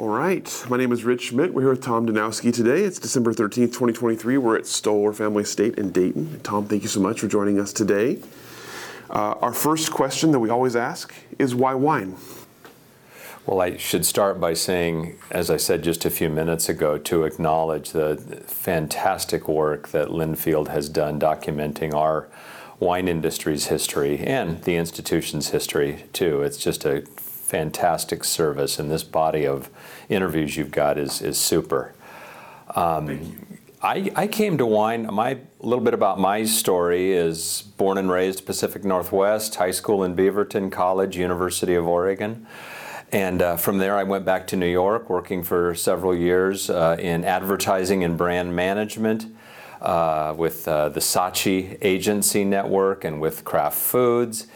All right, my name is Rich Schmidt. We're here with Tom Danowski today. It's December 13th, 2023. We're at Stoller Family Estate in Dayton. Tom, thank you so much for joining us today. Uh, our first question that we always ask is why wine? Well, I should start by saying, as I said just a few minutes ago, to acknowledge the fantastic work that Linfield has done documenting our wine industry's history and the institution's history, too. It's just a fantastic service, and this body of interviews you've got is, is super. Um, I, I came to wine. My a little bit about my story is born and raised Pacific Northwest, high school in Beaverton, college, University of Oregon. And uh, from there, I went back to New York, working for several years uh, in advertising and brand management uh, with uh, the Saatchi Agency Network and with Kraft Foods.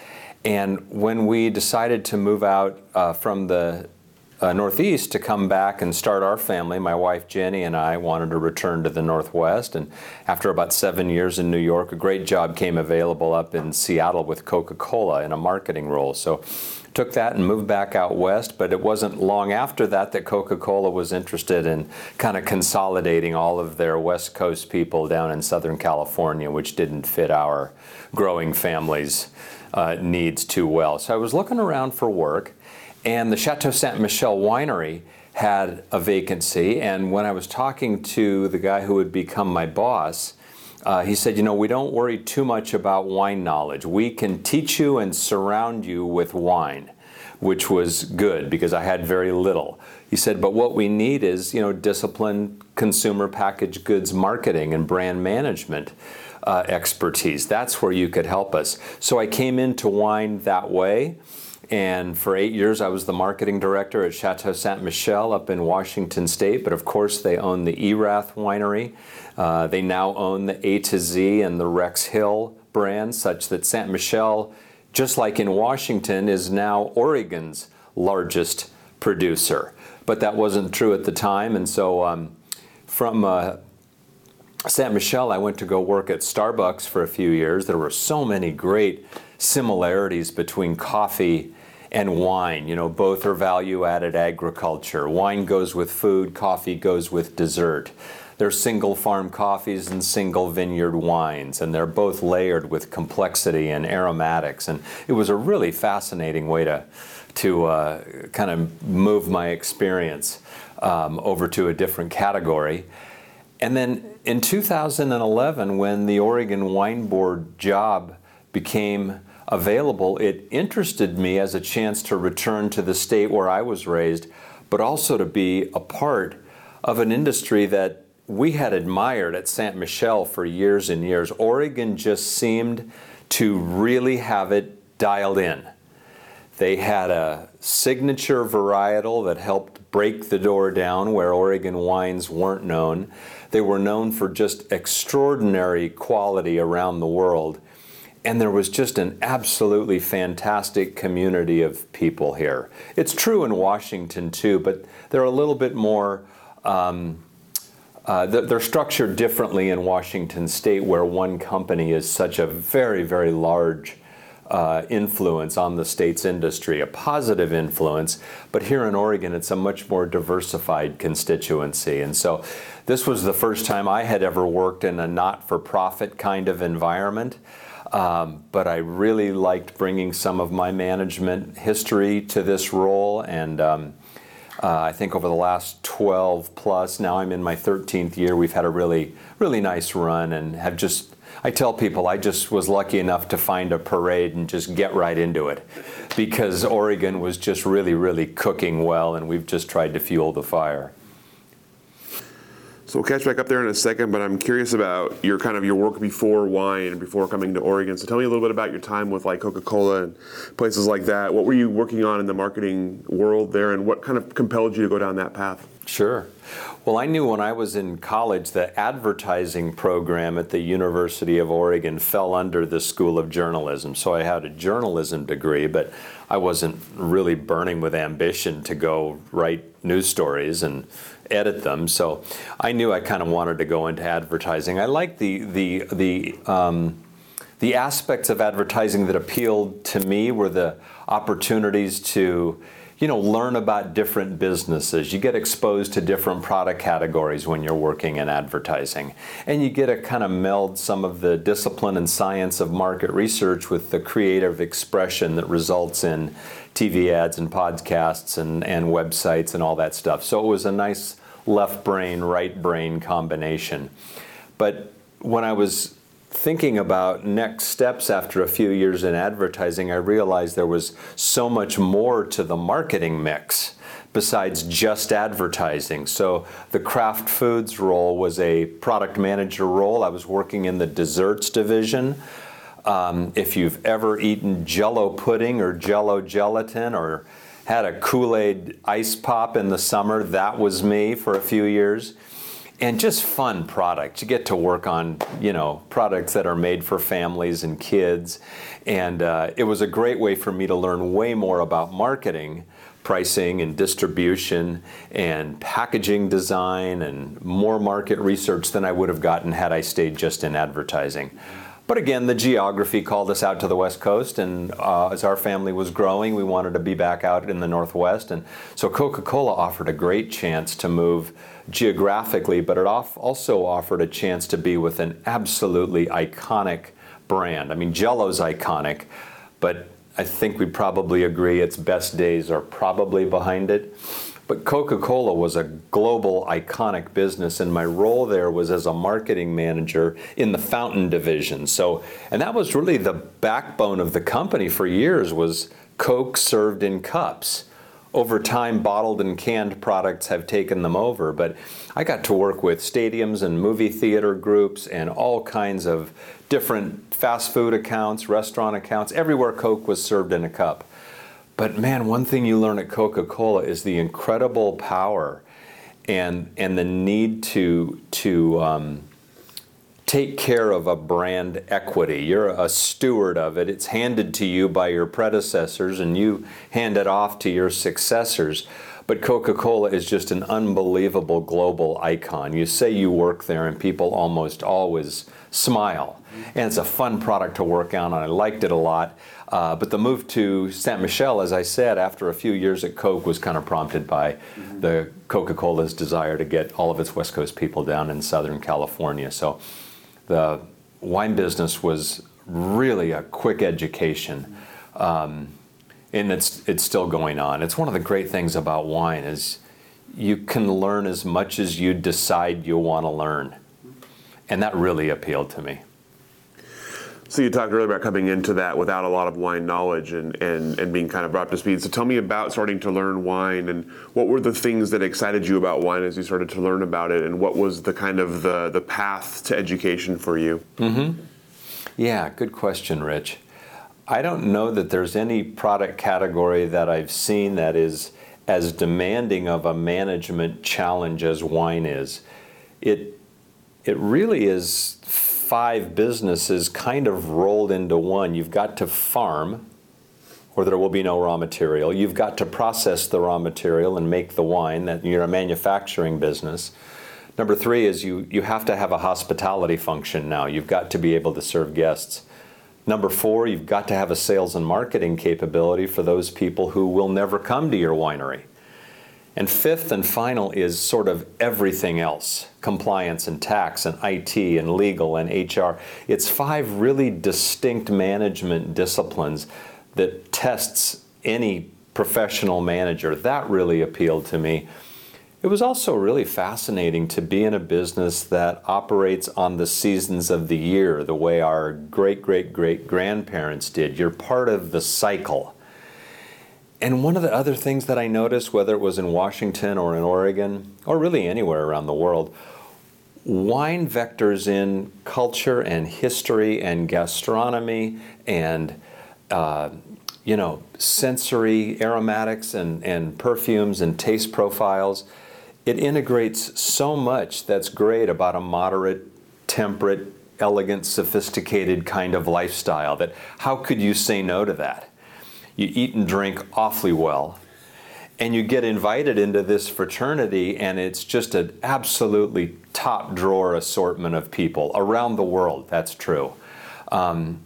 And when we decided to move out uh, from the uh, Northeast to come back and start our family, my wife Jenny and I wanted to return to the Northwest. And after about seven years in New York, a great job came available up in Seattle with Coca Cola in a marketing role. So took that and moved back out west, but it wasn't long after that that Coca Cola was interested in kind of consolidating all of their West Coast people down in Southern California, which didn't fit our growing families uh, needs too well. So I was looking around for work, and the Chateau Saint Michelle winery had a vacancy. And when I was talking to the guy who would become my boss, uh, he said, You know, we don't worry too much about wine knowledge. We can teach you and surround you with wine, which was good because I had very little. He said, But what we need is, you know, disciplined consumer packaged goods marketing and brand management uh, expertise. That's where you could help us. So I came into wine that way. And for eight years, I was the marketing director at Chateau Saint Michelle up in Washington State. But of course, they own the Erath winery. Uh, they now own the A to Z and the Rex Hill brands, such that Saint Michelle, just like in Washington, is now Oregon's largest producer. But that wasn't true at the time. And so, um, from uh, Saint Michelle, I went to go work at Starbucks for a few years. There were so many great similarities between coffee and wine. You know, both are value added agriculture. Wine goes with food, coffee goes with dessert. They're single farm coffees and single vineyard wines, and they're both layered with complexity and aromatics. And it was a really fascinating way to, to uh, kind of move my experience um, over to a different category. And then in 2011, when the Oregon Wine Board job became available, it interested me as a chance to return to the state where I was raised, but also to be a part of an industry that we had admired at Saint Michelle for years and years. Oregon just seemed to really have it dialed in. They had a signature varietal that helped break the door down where Oregon wines weren't known. They were known for just extraordinary quality around the world. And there was just an absolutely fantastic community of people here. It's true in Washington too, but they're a little bit more. Um, uh, they're structured differently in Washington state, where one company is such a very, very large uh, influence on the state's industry, a positive influence. But here in Oregon, it's a much more diversified constituency. And so this was the first time I had ever worked in a not for profit kind of environment. Um, but I really liked bringing some of my management history to this role. And um, uh, I think over the last 12 plus, now I'm in my 13th year, we've had a really, really nice run and have just I tell people I just was lucky enough to find a parade and just get right into it because Oregon was just really, really cooking well, and we've just tried to fuel the fire. So we'll catch back up there in a second, but I'm curious about your kind of your work before wine before coming to Oregon. So tell me a little bit about your time with like Coca-Cola and places like that. What were you working on in the marketing world there, and what kind of compelled you to go down that path? Sure. Well, I knew when I was in college the advertising program at the University of Oregon fell under the School of Journalism. So I had a journalism degree, but I wasn't really burning with ambition to go write news stories and edit them. So I knew I kind of wanted to go into advertising. I like the the the um, the aspects of advertising that appealed to me were the opportunities to you know, learn about different businesses. You get exposed to different product categories when you're working in advertising. And you get to kind of meld some of the discipline and science of market research with the creative expression that results in TV ads and podcasts and, and websites and all that stuff. So it was a nice left brain, right brain combination. But when I was thinking about next steps after a few years in advertising, I realized there was so much more to the marketing mix besides just advertising. So the Kraft Foods role was a product manager role. I was working in the desserts division. Um, if you've ever eaten jello pudding or jello gelatin or had a Kool Aid ice pop in the summer, that was me for a few years and just fun products. You get to work on, you know, products that are made for families and kids. And uh, it was a great way for me to learn way more about marketing, pricing and distribution and packaging design and more market research than I would have gotten had I stayed just in advertising. But again, the geography called us out to the West Coast, and uh, as our family was growing, we wanted to be back out in the Northwest. And so Coca Cola offered a great chance to move geographically, but it also offered a chance to be with an absolutely iconic brand. I mean, Jello's iconic, but I think we probably agree its best days are probably behind it. But Coca Cola was a global iconic business, and my role there was as a marketing manager in the fountain division. So, and that was really the backbone of the company for years was Coke served in cups over time, bottled and canned products have taken them over. But I got to work with stadiums and movie theater groups and all kinds of different fast food accounts, restaurant accounts, everywhere Coke was served in a cup. But man, one thing you learn at Coca Cola is the incredible power and, and the need to, to um, take care of a brand equity. You're a steward of it. It's handed to you by your predecessors and you hand it off to your successors. But Coca Cola is just an unbelievable global icon. You say you work there, and people almost always smile. And it's a fun product to work on, and I liked it a lot. Uh, but the move to Saint Michelle, as I said, after a few years at Coke, was kind of prompted by mm-hmm. the Coca Cola's desire to get all of its West Coast people down in Southern California. So the wine business was really a quick education. Um, and it's, it's still going on. It's one of the great things about wine is you can learn as much as you decide you want to learn. And that really appealed to me. So you talked earlier about coming into that without a lot of wine knowledge and, and, and being kind of brought up to speed. So tell me about starting to learn wine and what were the things that excited you about wine as you started to learn about it and what was the kind of the, the path to education for you? Mm-hmm. Yeah, good question, Rich. I don't know that there's any product category that I've seen that is as demanding of a management challenge as wine is. It it really is five businesses kind of rolled into one. You've got to farm, or there will be no raw material. You've got to process the raw material and make the wine. That you're a manufacturing business. Number three is you you have to have a hospitality function now. You've got to be able to serve guests. Number four, you've got to have a sales and marketing capability for those people who will never come to your winery. And fifth and final is sort of everything else compliance and tax and IT and legal and HR. It's five really distinct management disciplines that tests any professional manager. That really appealed to me. It was also really fascinating to be in a business that operates on the seasons of the year, the way our great great great grandparents did. You're part of the cycle. And one of the other things that I noticed, whether it was in Washington or in Oregon, or really anywhere around the world, wine vectors in culture and history and gastronomy and uh, you know sensory aromatics and, and perfumes and taste profiles it integrates so much that's great about a moderate, temperate, elegant, sophisticated kind of lifestyle that how could you say no to that? You eat and drink awfully well, and you get invited into this fraternity, and it's just an absolutely top drawer assortment of people around the world. That's true. Um,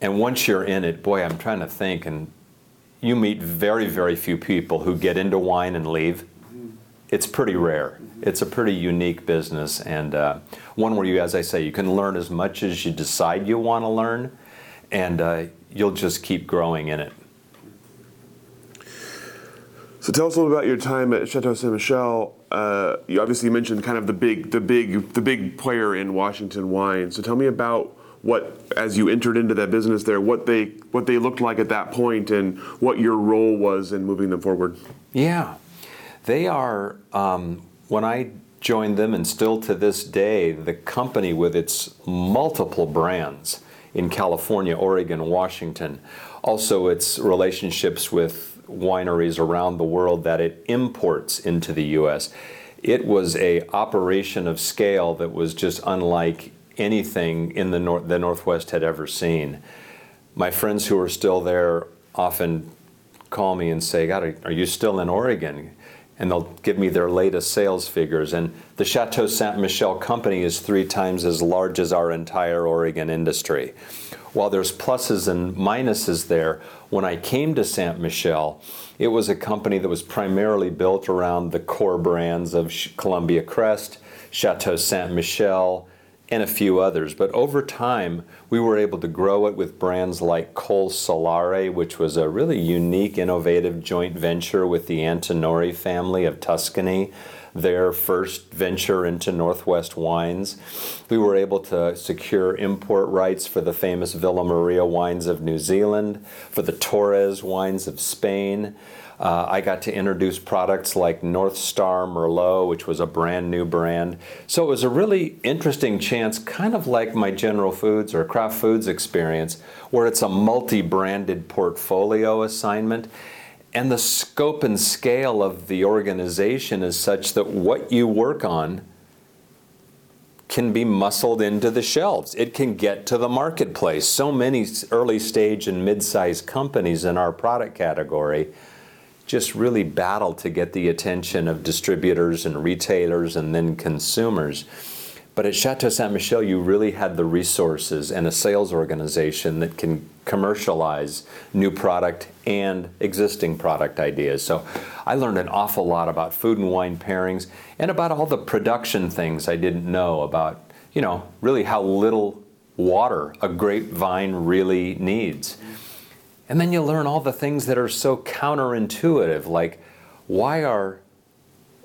and once you're in it, boy, I'm trying to think, and you meet very, very few people who get into wine and leave. It's pretty rare. It's a pretty unique business, and uh, one where you, as I say, you can learn as much as you decide you want to learn, and uh, you'll just keep growing in it. So tell us a little about your time at Chateau Saint Michelle. Uh, you obviously mentioned kind of the big, the big, the big player in Washington wine. So tell me about what, as you entered into that business there, what they what they looked like at that point, and what your role was in moving them forward. Yeah, they are. Um, when I joined them, and still to this day, the company with its multiple brands in California, Oregon, Washington, also its relationships with wineries around the world that it imports into the U.S. It was a operation of scale that was just unlike anything in the, nor- the Northwest had ever seen. My friends who are still there often call me and say, God, are you still in Oregon? And they'll give me their latest sales figures. And the Chateau Saint Michelle company is three times as large as our entire Oregon industry while there's pluses and minuses there, when I came to Saint Michelle, it was a company that was primarily built around the core brands of Columbia Crest, Chateau Saint Michelle, and a few others. But over time, we were able to grow it with brands like Col Solare, which was a really unique, innovative joint venture with the Antinori family of Tuscany their first venture into Northwest wines. We were able to secure import rights for the famous Villa Maria wines of New Zealand, for the Torres wines of Spain. Uh, I got to introduce products like North Star Merlot, which was a brand new brand. So it was a really interesting chance, kind of like my General Foods or Kraft Foods experience, where it's a multi branded portfolio assignment. And the scope and scale of the organization is such that what you work on can be muscled into the shelves. It can get to the marketplace. So many early stage and mid sized companies in our product category just really battle to get the attention of distributors and retailers and then consumers. But at Chateau Saint Michelle, you really had the resources and a sales organization that can commercialize new product and existing product ideas. So I learned an awful lot about food and wine pairings and about all the production things I didn't know about, you know, really how little water a grapevine really needs. And then you learn all the things that are so counterintuitive, like why are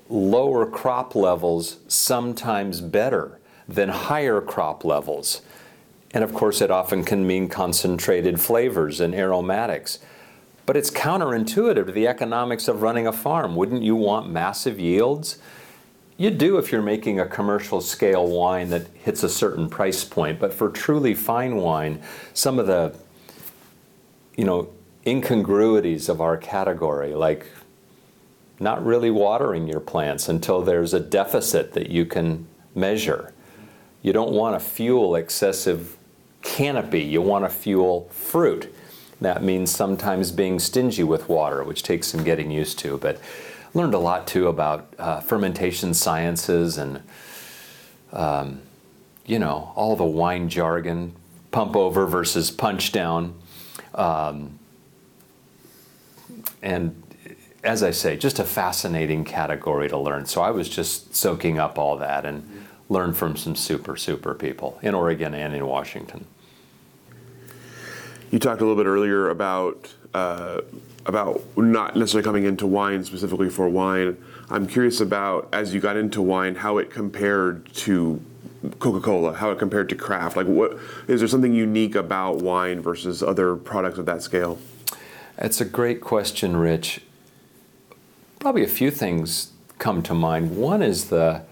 lower crop levels sometimes better? than higher crop levels. And of course, it often can mean concentrated flavors and aromatics. But it's counterintuitive to the economics of running a farm. Wouldn't you want massive yields? You do if you're making a commercial scale wine that hits a certain price point. But for truly fine wine, some of the you know incongruities of our category, like not really watering your plants until there's a deficit that you can measure. You don't want to fuel excessive canopy, you want to fuel fruit. That means sometimes being stingy with water, which takes some getting used to. But learned a lot too about uh, fermentation sciences and, um, you know, all the wine jargon, pump over versus punch down. Um, and as I say, just a fascinating category to learn. So I was just soaking up all that and learn from some super, super people in Oregon and in Washington. You talked a little bit earlier about uh, about not necessarily coming into wine specifically for wine. I'm curious about as you got into wine, how it compared to Coca-Cola, how it compared to Kraft. Like, what is there something unique about wine versus other products of that scale? It's a great question, Rich. Probably a few things come to mind. One is the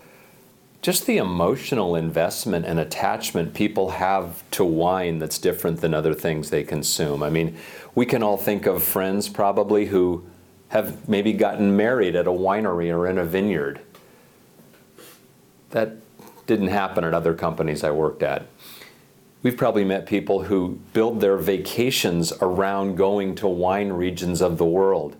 just the emotional investment and attachment people have to wine that's different than other things they consume. I mean, we can all think of friends probably who have maybe gotten married at a winery or in a vineyard. that didn't happen at other companies I worked at. We've probably met people who build their vacations around going to wine regions of the world.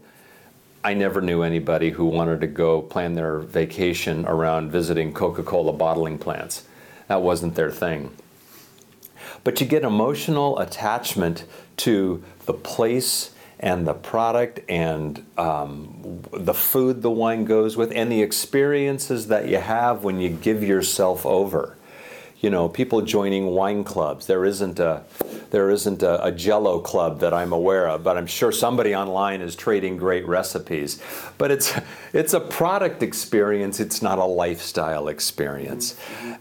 I never knew anybody who wanted to go plan their vacation around visiting Coca Cola bottling plants. That wasn't their thing. But you get emotional attachment to the place and the product and um, the food the wine goes with and the experiences that you have when you give yourself over you know, people joining wine clubs. There isn't a there isn't a, a, Jello club that I'm aware of, but I'm sure somebody online is trading great recipes. But it's it's a product experience. It's not a lifestyle experience.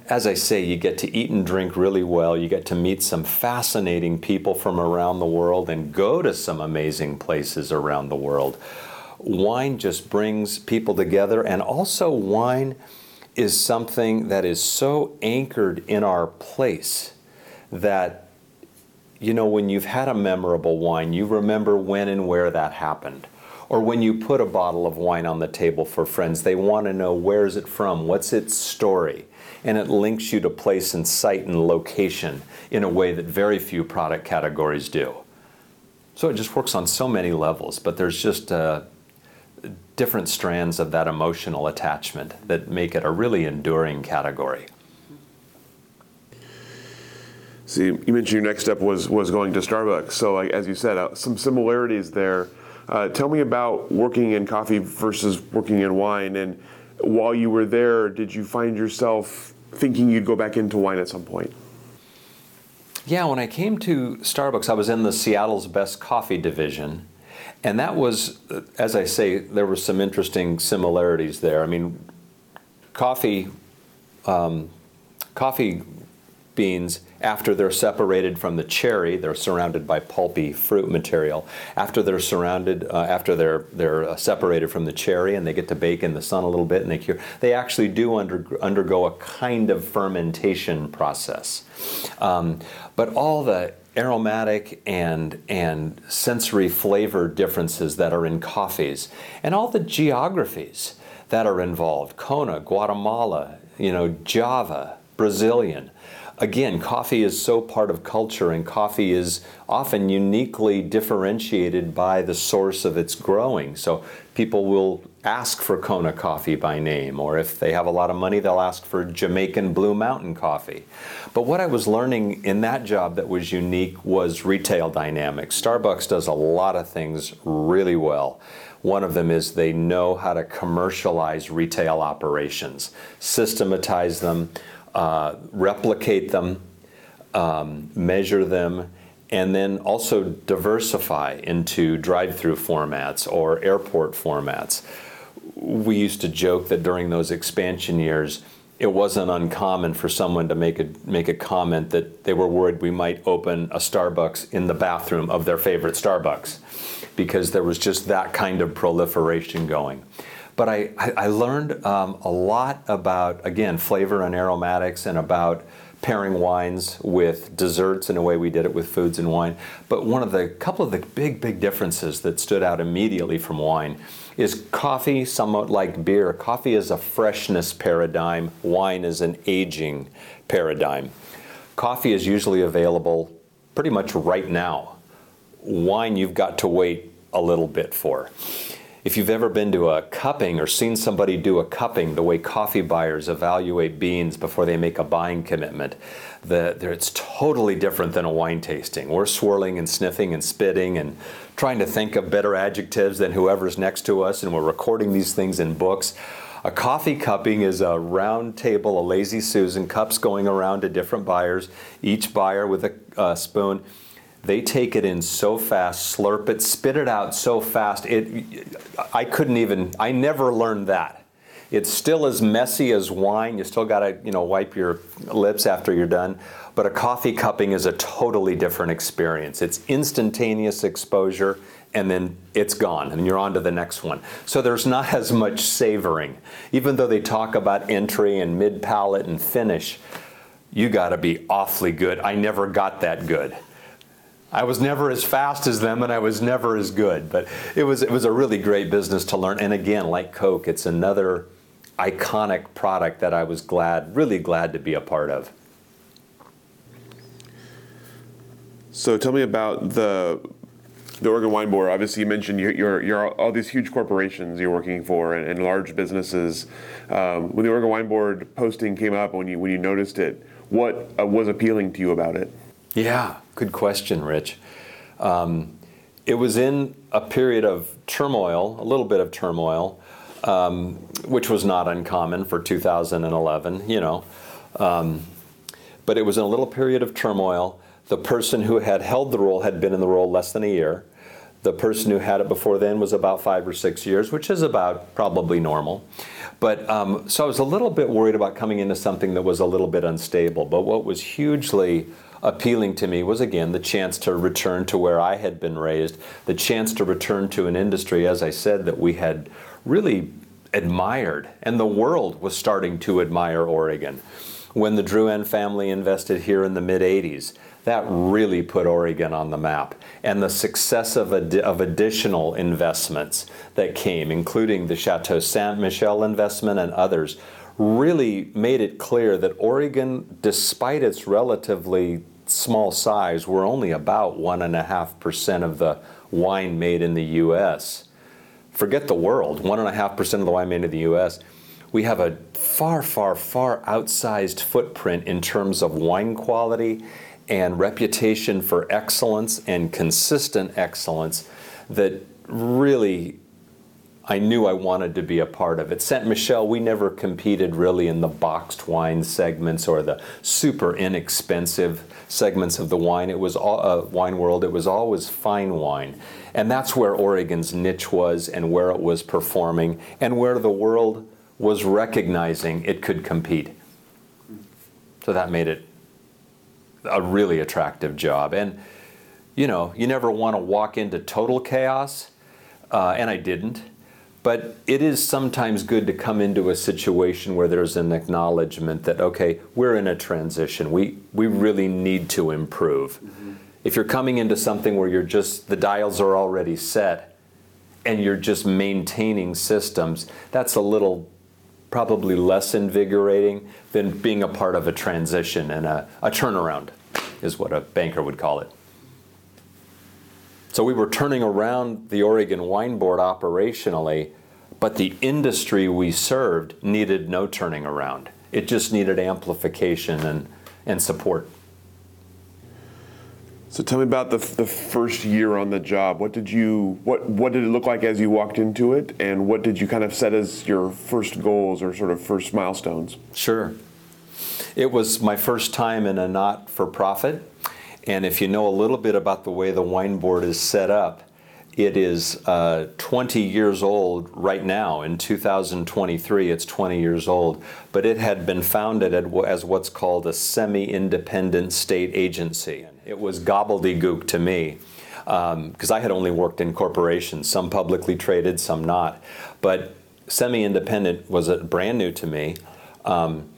As I say, you get to eat and drink really well. You get to meet some fascinating people from around the world and go to some amazing places around the world. Wine just brings people together, and also wine is something that is so anchored in our place that you know when you've had a memorable wine you remember when and where that happened. Or when you put a bottle of wine on the table for friends they want to know where is it from what's its story? And it links you to place and site and location in a way that very few product categories do. So it just works on so many levels but there's just a different strands of that emotional attachment that make it a really enduring category. See, you mentioned your next step was was going to Starbucks. So, like, as you said, uh, some similarities there. Uh, tell me about working in coffee versus working in wine. And while you were there, did you find yourself thinking you'd go back into wine at some point? Yeah, when I came to Starbucks, I was in the Seattle's Best Coffee division, and that was, as I say, there were some interesting similarities there. I mean, coffee, um, coffee beans, after they're separated from the cherry, they're surrounded by pulpy fruit material. After they're surrounded, uh, after they're they're uh, separated from the cherry and they get to bake in the sun a little bit and they cure, they actually do under, undergo a kind of fermentation process. Um, but all the aromatic and, and sensory flavor differences that are in coffees, and all the geographies that are involved Kona, Guatemala, you know, Java, Brazilian. Again, coffee is so part of culture, and coffee is often uniquely differentiated by the source of its growing. So people will ask for Kona coffee by name, or if they have a lot of money, they'll ask for Jamaican Blue Mountain coffee. But what I was learning in that job that was unique was retail dynamics. Starbucks does a lot of things really well. One of them is they know how to commercialize retail operations, systematize them, uh, replicate them, um, measure them, and then also diversify into drive through formats or airport formats. We used to joke that during those expansion years, it wasn't uncommon for someone to make a make a comment that they were worried we might open a Starbucks in the bathroom of their favorite Starbucks because there was just that kind of proliferation going. But I, I learned um, a lot about, again, flavor and aromatics and about pairing wines with desserts in a way we did it with foods and wine. But one of the couple of the big, big differences that stood out immediately from wine is coffee, somewhat like beer. Coffee is a freshness paradigm, wine is an aging paradigm. Coffee is usually available pretty much right now. Wine, you've got to wait a little bit for. If you've ever been to a cupping or seen somebody do a cupping, the way coffee buyers evaluate beans before they make a buying commitment, the, it's totally different than a wine tasting. We're swirling and sniffing and spitting and trying to think of better adjectives than whoever's next to us, and we're recording these things in books. A coffee cupping is a round table, a lazy Susan, cups going around to different buyers, each buyer with a spoon they take it in so fast, slurp it, spit it out so fast. It, I couldn't even. I never learned that. It's still as messy as wine. You still got to, you know, wipe your lips after you're done. But a coffee cupping is a totally different experience. It's instantaneous exposure, and then it's gone, and you're on to the next one. So there's not as much savoring. Even though they talk about entry and mid palate and finish, you got to be awfully good. I never got that good. I was never as fast as them and I was never as good, but it was it was a really great business to learn. And again, like Coke, it's another iconic product that I was glad, really glad to be a part of. So tell me about the the Oregon Wine Board. Obviously, you mentioned you're, you're, you're all these huge corporations you're working for and, and large businesses. Um, when the Oregon Wine Board posting came up, when you when you noticed it, what uh, was appealing to you about it? Yeah, good question, Rich. Um, it was in a period of turmoil, a little bit of turmoil, um, which was not uncommon for 2011, you know. Um, but it was in a little period of turmoil. The person who had held the role had been in the role less than a year. The person who had it before then was about five or six years, which is about probably normal. But um, so I was a little bit worried about coming into something that was a little bit unstable. But what was hugely appealing to me was again the chance to return to where I had been raised, the chance to return to an industry, as I said, that we had really admired, and the world was starting to admire Oregon. When the Drouhin family invested here in the mid 80s, that really put Oregon on the map. And the success of, ad- of additional investments that came, including the Chateau Saint Michelle investment and others, really made it clear that Oregon, despite its relatively small size, we're only about 1.5% of the wine made in the U.S. Forget the world, 1.5% of the wine made in the U.S. We have a far, far, far outsized footprint in terms of wine quality and reputation for excellence and consistent excellence that really I knew I wanted to be a part of it. Saint Michelle, we never competed really in the boxed wine segments or the super inexpensive segments of the wine. It was all, uh, wine world. It was always fine wine, and that's where Oregon's niche was, and where it was performing, and where the world was recognizing it could compete. So that made it a really attractive job. And you know, you never want to walk into total chaos, uh, and I didn't. But it is sometimes good to come into a situation where there's an acknowledgement that, okay, we're in a transition. We, we really need to improve. Mm-hmm. If you're coming into something where you're just, the dials are already set and you're just maintaining systems, that's a little probably less invigorating than being a part of a transition and a, a turnaround, is what a banker would call it. So we were turning around the Oregon Wine Board operationally, but the industry we served needed no turning around. It just needed amplification and, and support. So tell me about the, the first year on the job. What did you what what did it look like as you walked into it, and what did you kind of set as your first goals or sort of first milestones? Sure. It was my first time in a not for profit and if you know a little bit about the way the wine board is set up, it is uh, 20 years old right now. In 2023, it's 20 years old. But it had been founded as what's called a semi independent state agency. It was gobbledygook to me because um, I had only worked in corporations, some publicly traded, some not. But semi independent was brand new to me. Um,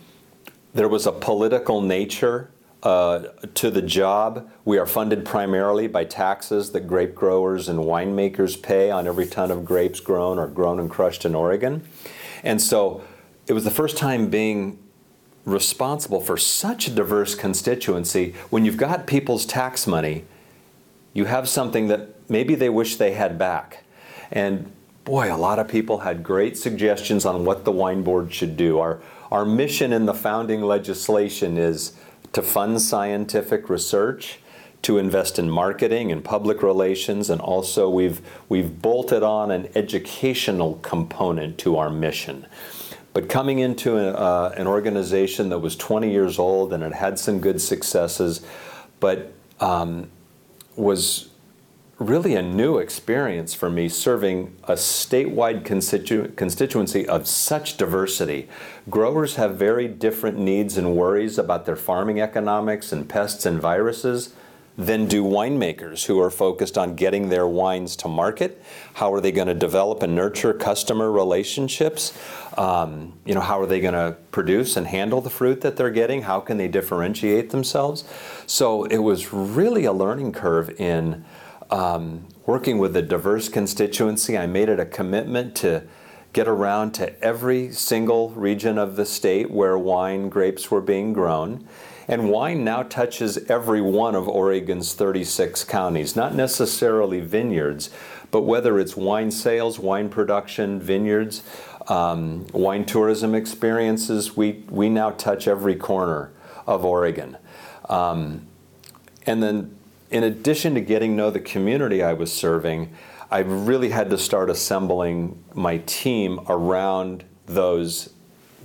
there was a political nature uh, to the job. We are funded primarily by taxes that grape growers and winemakers pay on every ton of grapes grown or grown and crushed in Oregon. And so it was the first time being responsible for such a diverse constituency. When you've got people's tax money, you have something that maybe they wish they had back. And boy, a lot of people had great suggestions on what the wine board should do. Our, our mission in the founding legislation is to fund scientific research, to invest in marketing and public relations, and also we've, we've bolted on an educational component to our mission. But coming into a, uh, an organization that was 20 years old and it had some good successes, but um, was really a new experience for me serving a statewide constitu- constituency of such diversity. Growers have very different needs and worries about their farming economics and pests and viruses than do winemakers who are focused on getting their wines to market. How are they going to develop and nurture customer relationships? Um, you know, how are they going to produce and handle the fruit that they're getting? How can they differentiate themselves? So it was really a learning curve in um, working with a diverse constituency, I made it a commitment to get around to every single region of the state where wine grapes were being grown. And wine now touches every one of Oregon's 36 counties, not necessarily vineyards, but whether it's wine sales, wine production, vineyards, um, wine tourism experiences, we, we now touch every corner of Oregon. Um, and then, in addition to getting to know the community I was serving, I really had to start assembling my team around those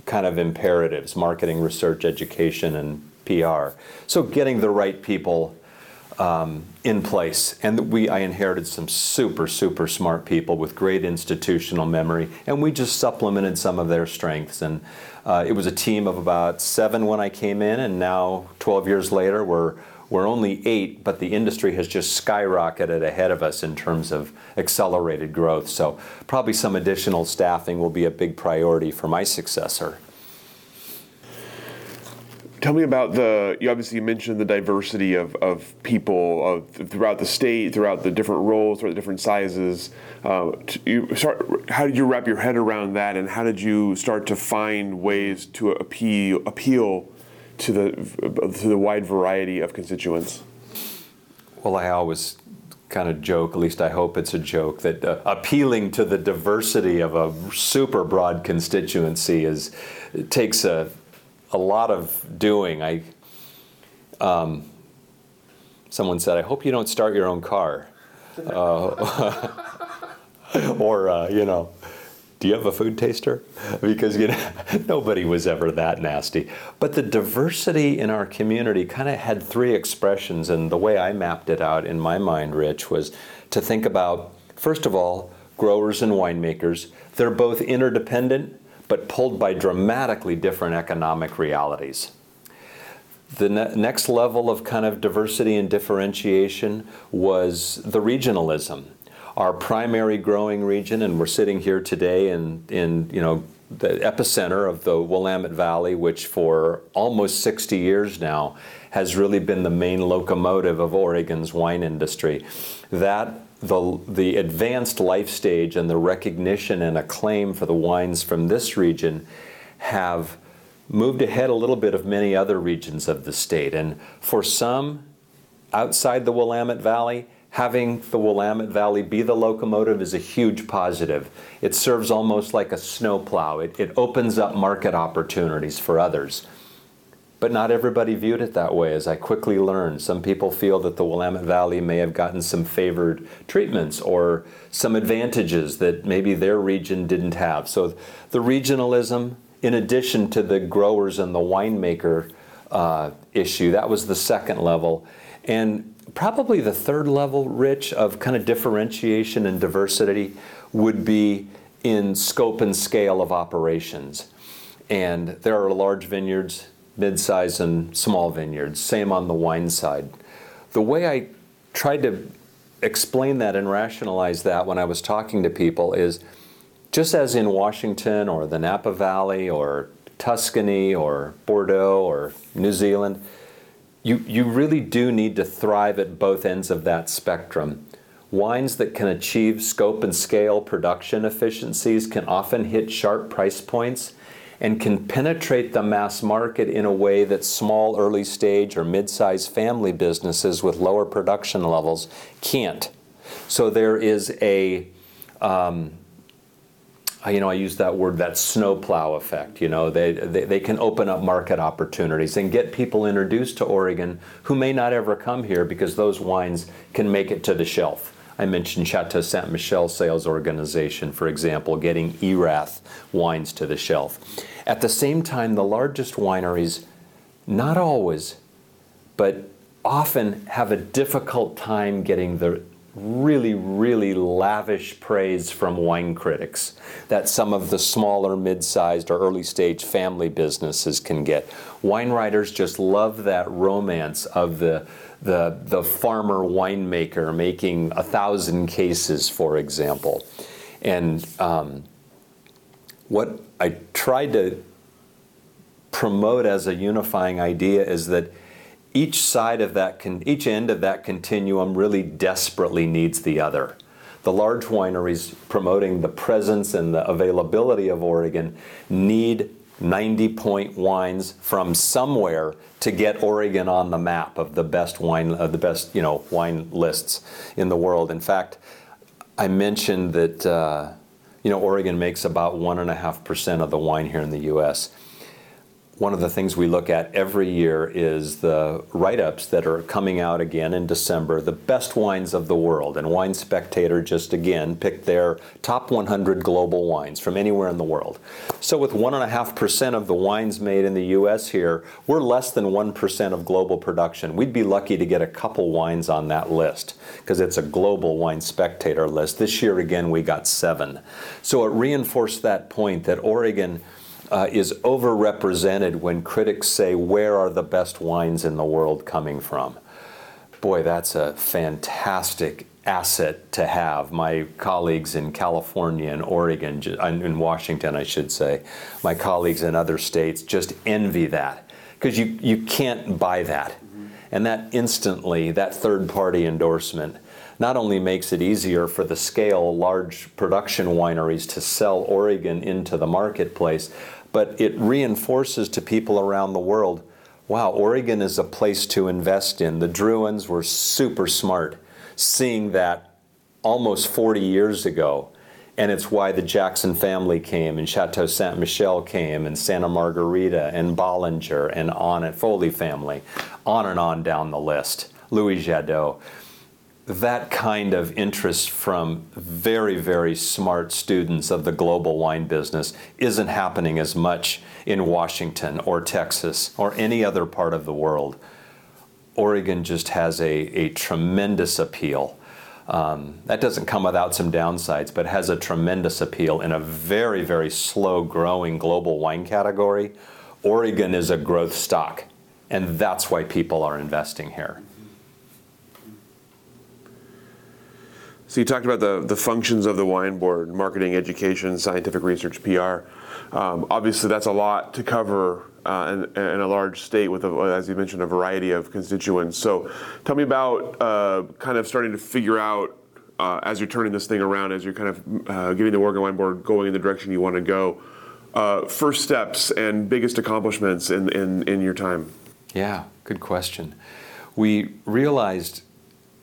kind of imperatives marketing, research, education, and PR. So, getting the right people um, in place. And we, I inherited some super, super smart people with great institutional memory, and we just supplemented some of their strengths. And uh, it was a team of about seven when I came in, and now 12 years later, we're we're only eight, but the industry has just skyrocketed ahead of us in terms of accelerated growth. So, probably some additional staffing will be a big priority for my successor. Tell me about the. You obviously mentioned the diversity of, of people of, throughout the state, throughout the different roles, throughout the different sizes. Uh, you start, how did you wrap your head around that, and how did you start to find ways to appeal appeal to the to the wide variety of constituents? Well, I always kind of joke, at least I hope it's a joke, that uh, appealing to the diversity of a super broad constituency is takes a a lot of doing. I um, someone said, "I hope you don't start your own car," uh, or uh, you know, "Do you have a food taster?" Because you know, nobody was ever that nasty. But the diversity in our community kind of had three expressions, and the way I mapped it out in my mind, Rich, was to think about first of all growers and winemakers. They're both interdependent but pulled by dramatically different economic realities. The ne- next level of kind of diversity and differentiation was the regionalism. Our primary growing region, and we're sitting here today in, in you know, the epicenter of the Willamette Valley, which for almost 60 years now has really been the main locomotive of Oregon's wine industry. That the, the advanced life stage and the recognition and acclaim for the wines from this region have moved ahead a little bit of many other regions of the state. And for some outside the Willamette Valley, having the Willamette Valley be the locomotive is a huge positive. It serves almost like a snowplow. It, it opens up market opportunities for others. But not everybody viewed it that way, as I quickly learned. Some people feel that the Willamette Valley may have gotten some favored treatments or some advantages that maybe their region didn't have. So the regionalism, in addition to the growers and the winemaker uh, issue, that was the second level. And probably the third level, Rich, of kind of differentiation and diversity would be in scope and scale of operations. And there are large vineyards mid-size and small vineyards. Same on the wine side. The way I tried to explain that and rationalize that when I was talking to people is just as in Washington or the Napa Valley or Tuscany or Bordeaux or New Zealand, you, you really do need to thrive at both ends of that spectrum. Wines that can achieve scope and scale production efficiencies can often hit sharp price points and can penetrate the mass market in a way that small early stage or mid-sized family businesses with lower production levels can't. So there is a um, you know, I use that word, that snowplow effect. You know, they, they, they, can open up market opportunities and get people introduced to Oregon who may not ever come here because those wines can make it to the shelf. I mentioned Chateau Saint Michelle Sales Organization, for example, getting Erath wines to the shelf. At the same time, the largest wineries, not always, but often have a difficult time getting the really, really lavish praise from wine critics that some of the smaller, mid sized, or early stage family businesses can get. Wine writers just love that romance of the the, the farmer winemaker making a thousand cases, for example. And um, what I tried to promote as a unifying idea is that each side of that, con- each end of that continuum really desperately needs the other. The large wineries promoting the presence and the availability of Oregon need 90 point wines from somewhere to get Oregon on the map of the best wine, uh, the best you know wine lists in the world. In fact, I mentioned that uh, you know Oregon makes about one and a half percent of the wine here in the U.S one of the things we look at every year is the write ups that are coming out again in December, the best wines of the world. And Wine Spectator just again picked their top 100 global wines from anywhere in the world. So, with 1.5% of the wines made in the US here, we're less than 1% of global production. We'd be lucky to get a couple wines on that list because it's a global Wine Spectator list. This year, again, we got seven. So, it reinforced that point that Oregon uh, is overrepresented when critics say, Where are the best wines in the world coming from? Boy, that's a fantastic asset to have. My colleagues in California and Oregon, in Washington, I should say, my colleagues in other states just envy that because you, you can't buy that. Mm-hmm. And that instantly, that third party endorsement, not only makes it easier for the scale large production wineries to sell Oregon into the marketplace, but it reinforces to people around the world wow, Oregon is a place to invest in. The Drouhins were super smart seeing that almost 40 years ago. And it's why the Jackson family came, and Chateau Saint Michelle came, and Santa Margherita, and Bollinger, and on and Foley family, on and on down the list. Louis Jadot that kind of interest from very, very smart students of the global wine business isn't happening as much in Washington or Texas or any other part of the world. Oregon just has a, a tremendous appeal. Um, that doesn't come without some downsides, but has a tremendous appeal in a very, very slow growing global wine category. Oregon is a growth stock, and that's why people are investing here. So you talked about the, the functions of the wine board, marketing, education, scientific research, PR. Um, obviously, that's a lot to cover uh, in, in, a large state with, a, as you mentioned, a variety of constituents. So tell me about uh, kind of starting to figure out uh, as you're turning this thing around, as you're kind of uh, getting the Oregon Wine Board going in the direction you want to go. Uh, first steps and biggest accomplishments in, in, in your time. Yeah, good question. We realized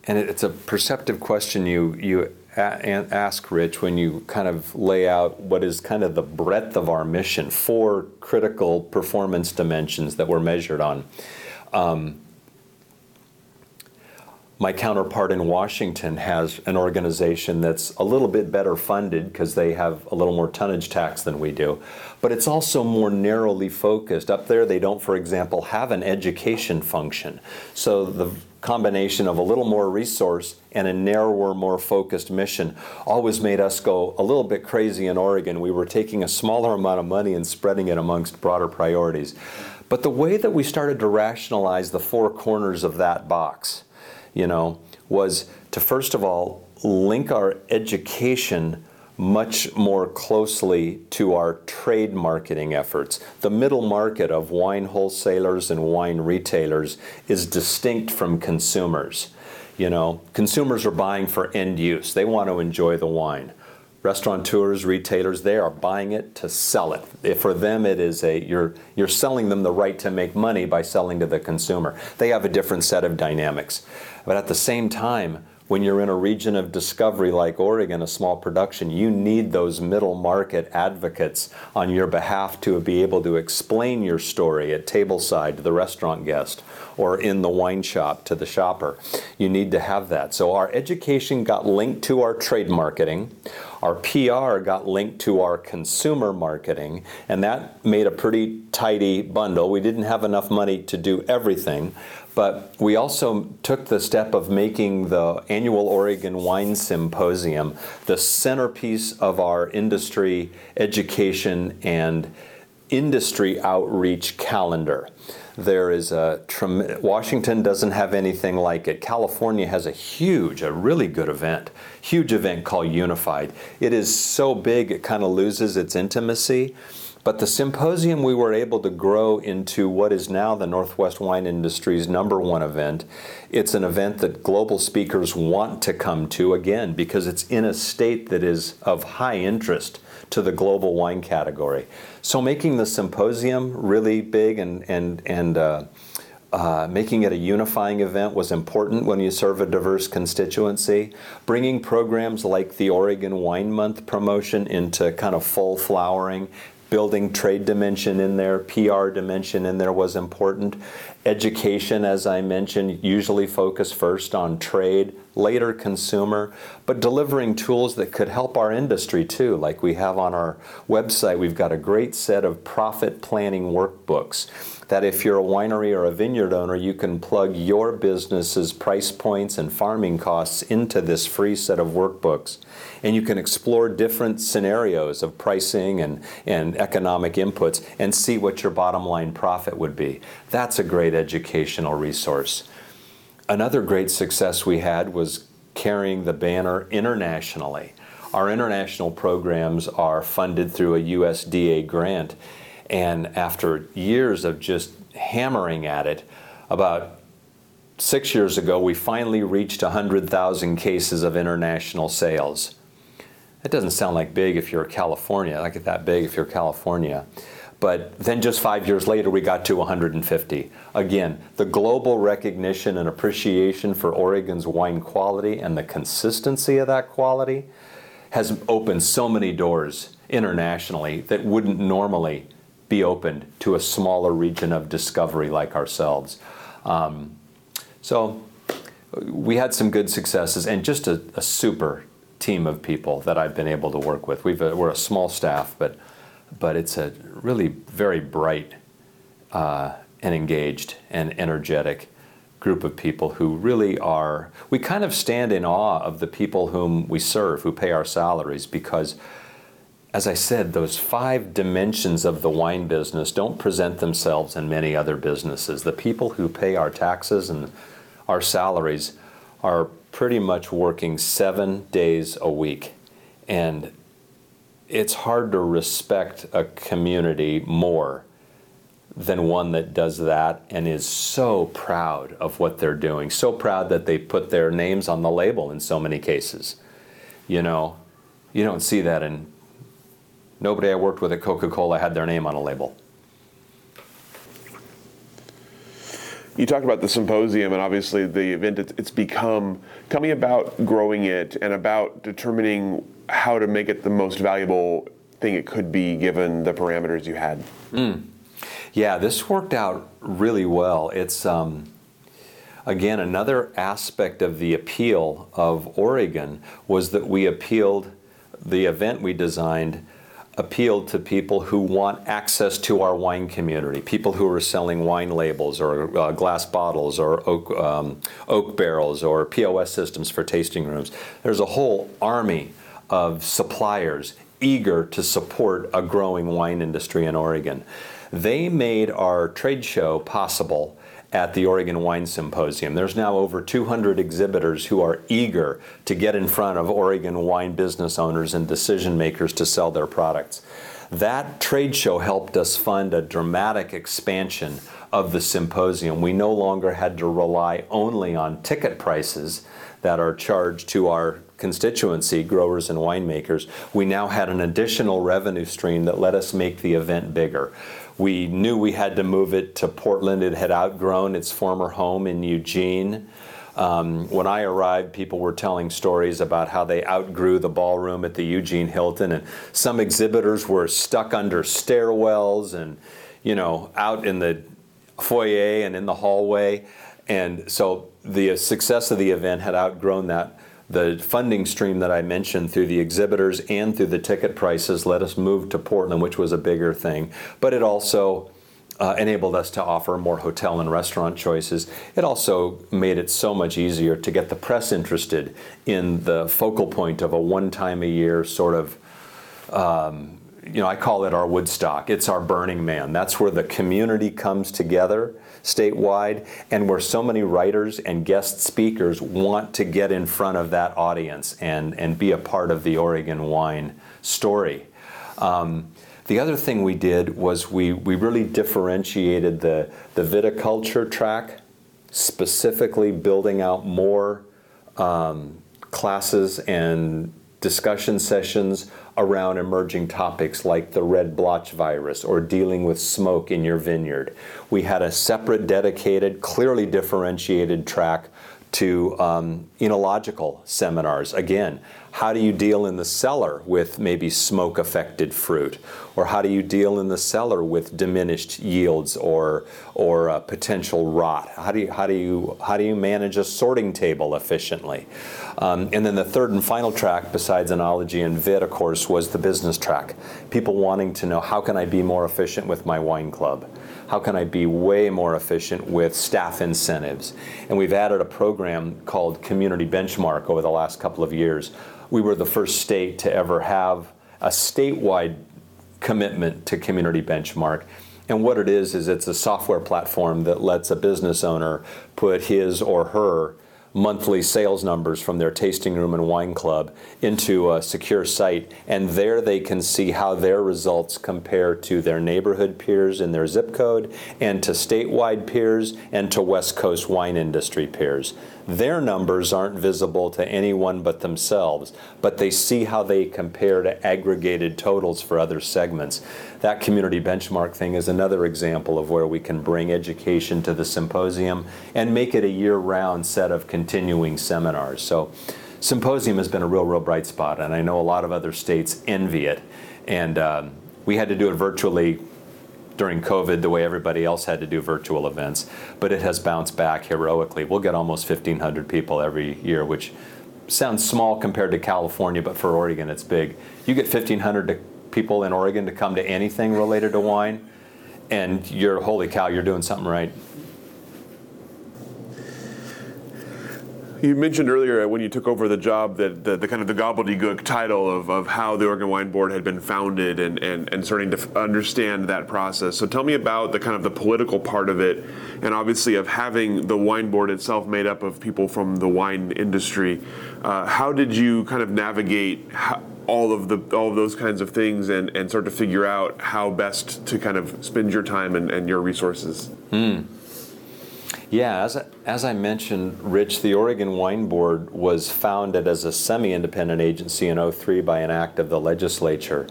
and it's a perceptive question you you ask Rich when you kind of lay out what is kind of the breadth of our mission, four critical performance dimensions that we're measured on. Um, my counterpart in Washington has an organization that's a little bit better funded because they have a little more tonnage tax than we do, but it's also more narrowly focused. Up there, they don't, for example, have an education function. So the combination of a little more resource and a narrower, more focused mission always made us go a little bit crazy in Oregon. We were taking a smaller amount of money and spreading it amongst broader priorities. But the way that we started to rationalize the four corners of that box, you know, was to first of all link our education much more closely to our trade marketing efforts. The middle market of wine wholesalers and wine retailers is distinct from consumers. You know, consumers are buying for end use. They want to enjoy the wine. Restaurateurs, retailers, they are buying it to sell it. For them, it is a you're you're selling them the right to make money by selling to the consumer. They have a different set of dynamics. But at the same time, when you're in a region of discovery like Oregon, a small production, you need those middle market advocates on your behalf to be able to explain your story at tableside to the restaurant guest or in the wine shop to the shopper. You need to have that. So our education got linked to our trade marketing. Our PR got linked to our consumer marketing, and that made a pretty tidy bundle. We didn't have enough money to do everything, but we also took the step of making the annual Oregon Wine Symposium the centerpiece of our industry education and industry outreach calendar. There is a Washington doesn't have anything like it. California has a huge, a really good event, huge event called Unified. It is so big it kind of loses its intimacy But the symposium, we were able to grow into what is now the Northwest wine industry's number one event. It's an event that global speakers want to come to again because it's in a state that is of high interest to the global wine category. So making the symposium really big and and and uh, uh, making it a unifying event was important when you serve a diverse constituency. Bringing programs like the Oregon Wine Month promotion into kind of full flowering, building trade dimension in there, PR dimension in there was important. Education, as I mentioned, usually focused first on trade, later consumer, but delivering tools that could help our industry too. Like we have on our website, we've got a great set of profit planning workbooks that if you're a winery or a vineyard owner, you can plug your business's price points and farming costs into this free set of workbooks. And you can explore different scenarios of pricing and, and economic inputs and see what your bottom line profit would be. That's a great educational resource. Another great success we had was carrying the banner internationally. Our international programs are funded through a USDA grant and after years of just hammering at it, about six years ago, we finally reached 100,000 cases of international sales. That doesn't sound like big if you're California, like that big if you're California. But then just five years later, we got to 150. Again, the global recognition and appreciation for Oregon's wine quality and the consistency of that quality has opened so many doors internationally that wouldn't normally be opened to a smaller region of discovery like ourselves. Um, so we had some good successes and just a, a, super team of people that I've been able to work with. We've a, we're a small staff, but but it's a really very bright uh, and engaged and energetic group of people who really are. We kind of stand in awe of the people whom we serve, who pay our salaries, because as I said, those five dimensions of the wine business don't present themselves in many other businesses. The people who pay our taxes and our salaries are pretty much working seven days a week. And it's hard to respect a community more than one that does that and is so proud of what they're doing, so proud that they put their names on the label in so many cases. You know, you don't see that in Nobody I worked with at Coca Cola had their name on a label. You talked about the symposium and obviously the event it's become. Tell me about growing it and about determining how to make it the most valuable thing it could be given the parameters you had. Mm. Yeah, this worked out really well. It's um, again another aspect of the appeal of Oregon was that we appealed the event we designed appealed to people who want access to our wine community, people who are selling wine labels or uh, glass bottles or oak, um, oak barrels or POS systems for tasting rooms. There's a whole army of suppliers eager to support a growing wine industry in Oregon. They made our trade show possible at the Oregon Wine Symposium. There's now over 200 exhibitors who are eager to get in front of Oregon wine business owners and decision makers to sell their products. That trade show helped us fund a dramatic expansion of the symposium. We no longer had to rely only on ticket prices that are charged to our constituency, growers and winemakers. We now had an additional revenue stream that let us make the event bigger. We knew we had to move it to Portland. It had outgrown its former home in Eugene. Um, when I arrived, people were telling stories about how they outgrew the ballroom at the Eugene Hilton, and some exhibitors were stuck under stairwells and, you know, out in the foyer and in the hallway. And so the success of the event had outgrown that the funding stream that I mentioned through the exhibitors and through the ticket prices let us move to Portland, which was a bigger thing. But it also uh, enabled us to offer more hotel and restaurant choices. It also made it so much easier to get the press interested in the focal point of a one time a year sort of. Um, you know, I call it our Woodstock. It's our Burning Man. That's where the community comes together statewide, and where so many writers and guest speakers want to get in front of that audience and, and be a part of the Oregon wine story. Um, The other thing we did was we, we really differentiated the, the viticulture track, specifically building out more um, classes and discussion sessions around emerging topics like the red blotch virus or dealing with smoke in your vineyard. We had a separate, dedicated, clearly differentiated track to um, enological seminars. Again, how do you deal in the cellar with maybe smoke affected fruit? Or how do you deal in the cellar with diminished yields or, or uh, potential rot? How do, you, how, do you, how do you manage a sorting table efficiently? Um, and then the third and final track, besides enology and vid, of course, was the business track. People wanting to know how can I be more efficient with my wine club? How can I be way more efficient with staff incentives? And we've added a program called Community Benchmark over the last couple of years we were the first state to ever have a statewide commitment to community benchmark. And what it is, is it's a software platform that lets a business owner put his or her monthly sales numbers from their tasting room and wine club into a secure site, and there they can see how their results compare to their neighborhood peers in their zip code, and to statewide peers, and to West Coast wine industry peers. Their numbers aren't visible to anyone but themselves, but they see how they compare to aggregated totals for other segments. That community benchmark thing is another example of where we can bring education to the symposium and make it a year round set of continuing seminars. So, symposium has been a real, real bright spot, and I know a lot of other states envy it. And um, we had to do it virtually during COVID the way everybody else had to do virtual events, but it has bounced back heroically. We'll get almost 1,500 people every year, which sounds small compared to California, but for Oregon it's big. You get 1,500 people in Oregon to come to anything related to wine, and you're, holy cow, you're doing something right. You mentioned earlier when you took over the job that the, the, kind of the gobbledygook title of, of how the Oregon Wine Board had been founded and, and, and starting to f- understand that process. So tell me about the kind of the political part of it and obviously of having the wine board itself made up of people from the wine industry. Uh, how did you kind of navigate how, all of the all of those kinds of things and, and start to figure out how best to kind of spend your time and, and your resources? Mm. Yeah, as, as I mentioned, Rich, the Oregon Wine Board was founded as a semi independent agency in 03 by an act of the legislature.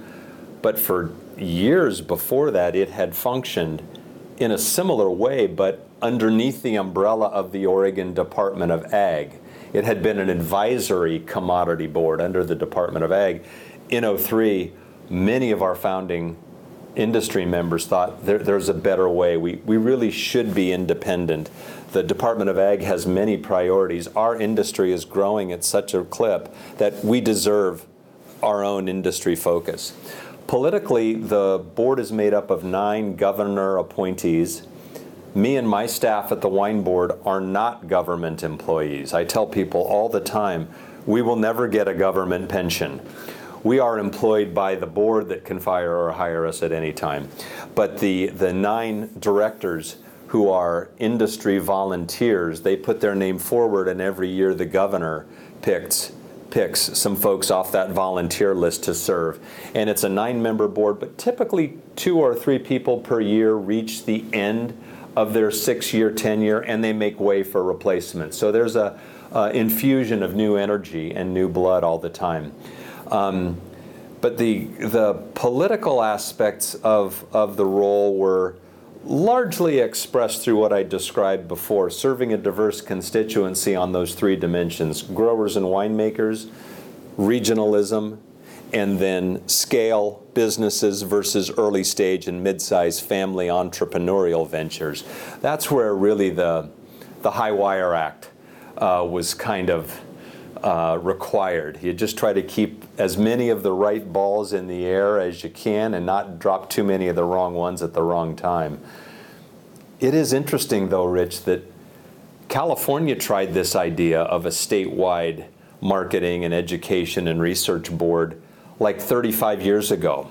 But for years before that, it had functioned in a similar way, but underneath the umbrella of the Oregon Department of Ag. It had been an advisory commodity board under the Department of Ag. In 03, many of our founding industry members thought there, there's a better way. We, we really should be independent. The Department of Ag has many priorities. Our industry is growing at such a clip that we deserve our own industry focus. Politically, the board is made up of nine governor appointees. Me and my staff at the wine board are not government employees. I tell people all the time we will never get a government pension we are employed by the board that can fire or hire us at any time. But the, the nine directors who are industry volunteers, they put their name forward, and every year the governor picks picks some folks off that volunteer list to serve. And it's a nine member board, but typically two or three people per year reach the end of their six year tenure and they make way for replacement. So there's a infusion of new energy and new blood all the time. Um, but the, the political aspects of, of the role were largely expressed through what I described before, serving a diverse constituency on those three dimensions growers and winemakers, regionalism, and then scale businesses versus early stage and mid sized family entrepreneurial ventures. That's where really the, the High Wire Act uh, was kind of uh, required. You just try to keep as many of the right balls in the air as you can and not drop too many of the wrong ones at the wrong time. It is interesting, though, Rich, that California tried this idea of a statewide marketing and education and research board like 35 years ago.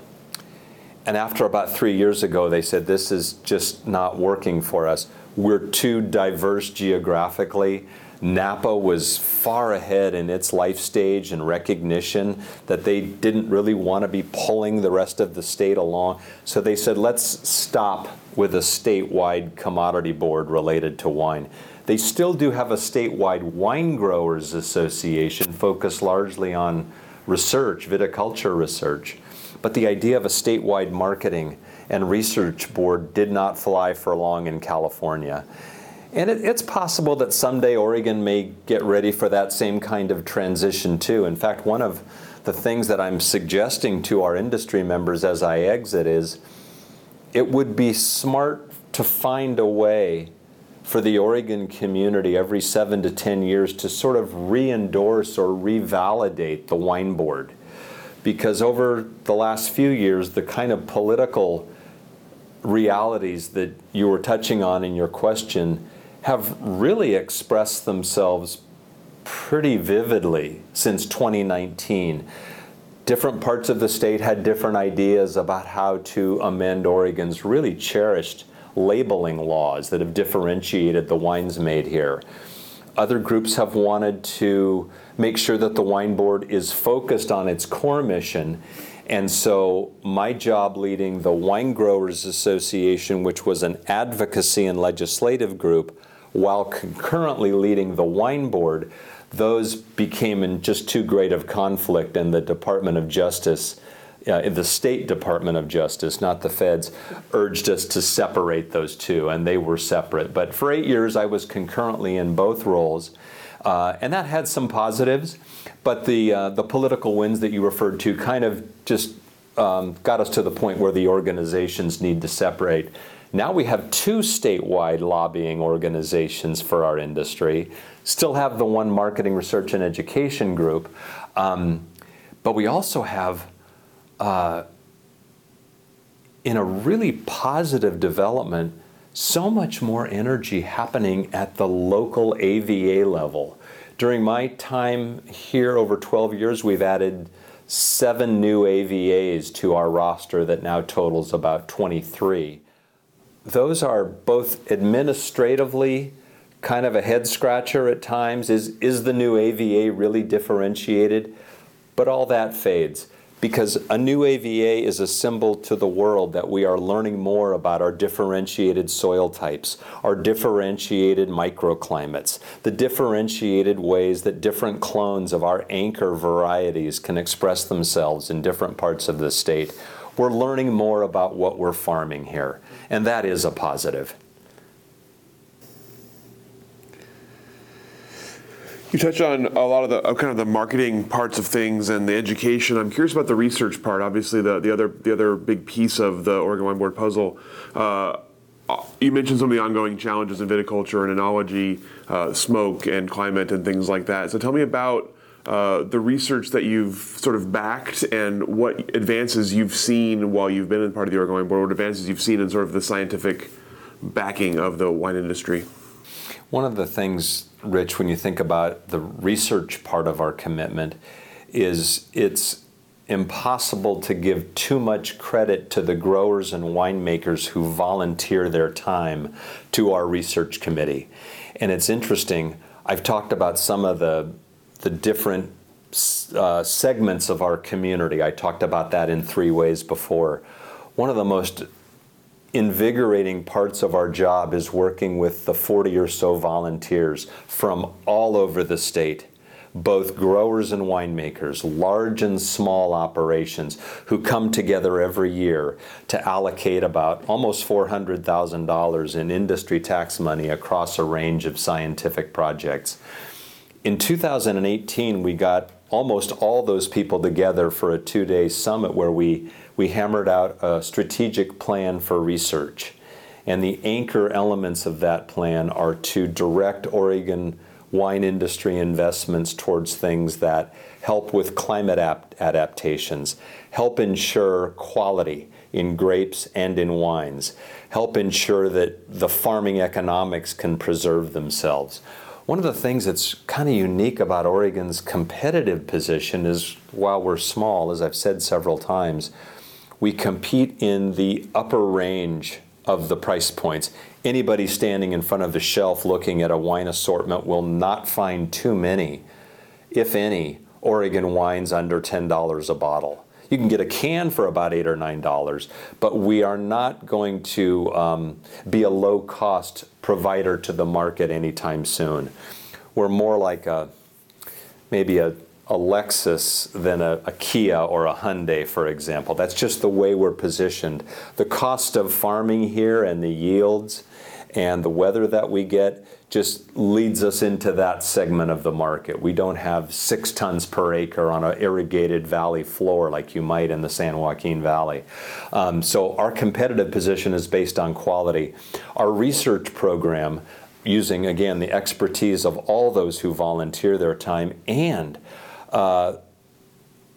And after about three years ago, they said, This is just not working for us. We're too diverse geographically Napa was far ahead in its life stage and recognition that they didn't really want to be pulling the rest of the state along. So they said, let's stop with a statewide commodity board related to wine. They still do have a statewide wine growers association focused largely on research, viticulture research. But the idea of a statewide marketing and research board did not fly for long in California. And it, it's possible that someday Oregon may get ready for that same kind of transition too. In fact, one of the things that I'm suggesting to our industry members as I exit is it would be smart to find a way for the Oregon community every seven to 10 years to sort of re endorse or revalidate the wine board. Because over the last few years, the kind of political realities that you were touching on in your question have really expressed themselves pretty vividly since 2019. Different parts of the state had different ideas about how to amend Oregon's really cherished labeling laws that have differentiated the wines made here. Other groups have wanted to make sure that the wine board is focused on its core mission. And so, my job leading the Wine Growers Association, which was an advocacy and legislative group, while concurrently leading the wine board, those became in just too great of conflict, and the Department of Justice, uh, the State Department of Justice, not the feds, urged us to separate those two, and they were separate. But for eight years, I was concurrently in both roles, uh, and that had some positives. But the uh, the political wins that you referred to kind of just um, got us to the point where the organizations need to separate. Now we have two statewide lobbying organizations for our industry, still have the one marketing research and education group, um, but we also have, uh, in a really positive development, so much more energy happening at the local AVA level. During my time here over 12 years, we've added seven new AVAs to our roster that now totals about 23 those are both administratively kind of a head scratcher at times. Is, is the new AVA really differentiated? But all that fades because a new AVA is a symbol to the world that we are learning more about our differentiated soil types, our differentiated microclimates, the differentiated ways that different clones of our anchor varieties can express themselves in different parts of the state. We're learning more about what we're farming here and that is a positive. You touch on a lot of the kind of the marketing parts of things and the education. I'm curious about the research part. Obviously, the, the other the other big piece of the Oregon Wine Board puzzle. Uh, you mentioned some of the ongoing challenges in viticulture and enology, uh, smoke and climate and things like that. So tell me about uh, the research that you've sort of backed and what advances you've seen while you've been in part of the Oregon Board, what advances you've seen in sort of the scientific backing of the wine industry. One of the things, Rich, when you think about the research part of our commitment, is it's impossible to give too much credit to the growers and winemakers who volunteer their time to our research committee. And it's interesting, I've talked about some of the the different uh, segments of our community. I talked about that in three ways before. One of the most invigorating parts of our job is working with the 40 or so volunteers from all over the state, both growers and winemakers, large and small operations, who come together every year to allocate about almost $400,000 in industry tax money across a range of scientific projects in 2018, we got almost all those people together for a two day summit where we, we hammered out a strategic plan for research. And the anchor elements of that plan are to direct Oregon wine industry investments towards things that help with climate ap- adaptations, help ensure quality in grapes and in wines, help ensure that the farming economics can preserve themselves. One of the things that's kind of unique about Oregon's competitive position is while we're small, as I've said several times, we compete in the upper range of the price points. Anybody standing in front of the shelf looking at a wine assortment will not find too many, if any, Oregon wines under $10 a bottle. You can get a can for about eight or nine dollars, but we are not going to um, be a low cost provider to the market anytime soon. We're more like a maybe a, a Lexus than a, a Kia or a Hyundai, for example. That's just the way we're positioned. The cost of farming here and the yields and the weather that we get just leads us into that segment of the market. We don't have six tons per acre on an irrigated valley floor like you might in the San Joaquin Valley. Um, so our competitive position is based on quality. Our research program, using again the expertise of all those who volunteer their time and uh,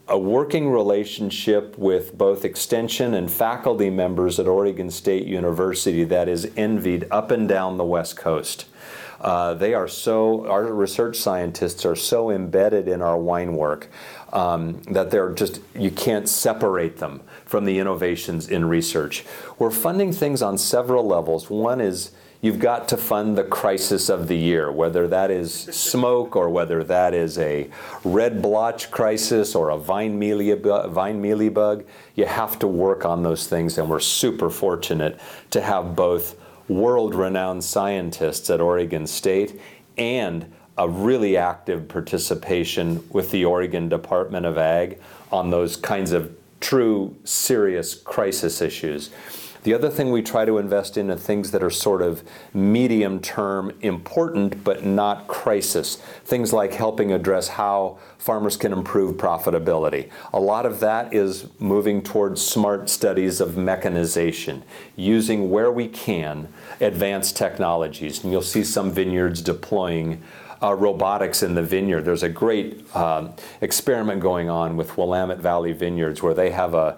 a working relationship with both extension and faculty members at Oregon State University that is envied up and down the West Coast. Uh, they are so, our research scientists are so embedded in our wine work um, that they're just, you can't separate them from the innovations in research. We're funding things on several levels. One is you've got to fund the crisis of the year, whether that is smoke or whether that is a red blotch crisis or a vine mealybug. Vine mealybug. You have to work on those things, and we're super fortunate to have both world renowned scientists at Oregon State and a really active participation with the Oregon Department of Ag on those kinds of true serious crisis issues. The other thing we try to invest in are things that are sort of medium term important but not crisis. Things like helping address how farmers can improve profitability. A lot of that is moving towards smart studies of mechanization, using where we can advanced technologies. And you'll see some vineyards deploying uh, robotics in the vineyard. There's a great um, experiment going on with Willamette Valley Vineyards where they have a,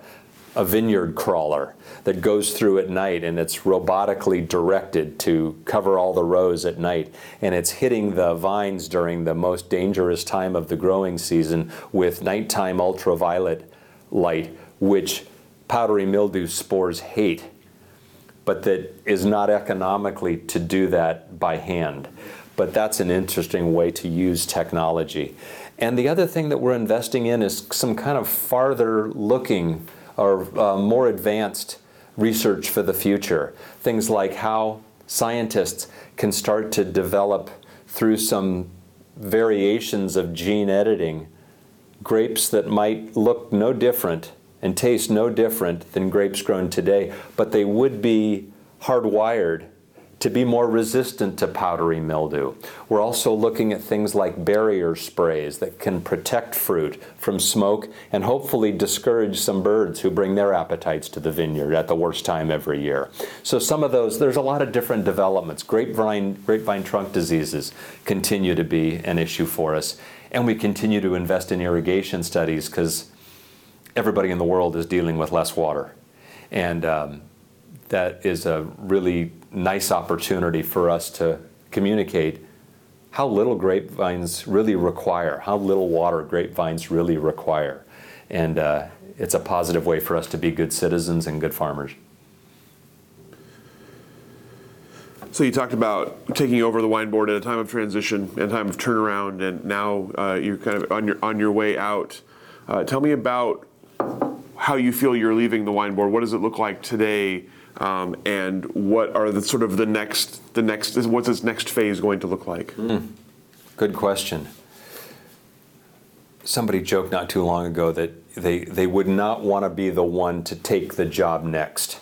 a vineyard crawler that goes through at night and it's robotically directed to cover all the rows at night. And it's hitting the vines during the most dangerous time of the growing season with nighttime ultraviolet light which powdery mildew spores hate but that is not economically to do that by hand. But that's an interesting way to use technology. And the other thing that we're investing in is some kind of farther looking or uh, more advanced research for the future. Things like how scientists can start to develop through some variations of gene editing grapes that might look no different and taste no different than grapes grown today, but they would be hardwired to be more resistant to powdery mildew. We're also looking at things like barrier sprays that can protect fruit from smoke and hopefully discourage some birds who bring their appetites to the vineyard at the worst time every year. So some of those, there's a lot of different developments. Grapevine, grapevine trunk diseases continue to be an issue for us. And we continue to invest in irrigation studies because everybody in the world is dealing with less water. And um, that is a really nice opportunity for us to communicate how little grapevines really require, how little water grapevines really require. And uh, it's a positive way for us to be good citizens and good farmers. So you talked about taking over the wine board at a time of transition and time of turnaround, and now uh, you're kind of on your on your way out. Uh, tell me about how you feel you're leaving the wine board. What does it look like today? Um, and what are the sort of the next the next what's this next phase going to look like? Mm. Good question. Somebody joked not too long ago that they they would not want to be the one to take the job next,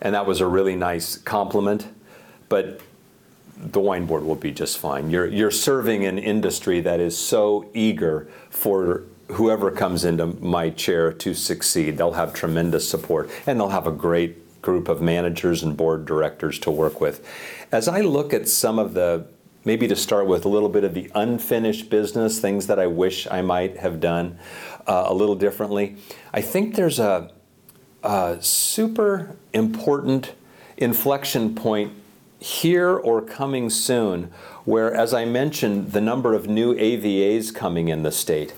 and that was a really nice compliment. But the wine board will be just fine. You're you're serving an industry that is so eager for whoever comes into my chair to succeed. They'll have tremendous support and they'll have a great group of managers and board directors to work with. As I look at some of the, maybe to start with a little bit of the unfinished business, things that I wish I might have done uh, a little differently, I think there's a, a super important inflection point here or coming soon where, as I mentioned, the number of new AVAs coming in the state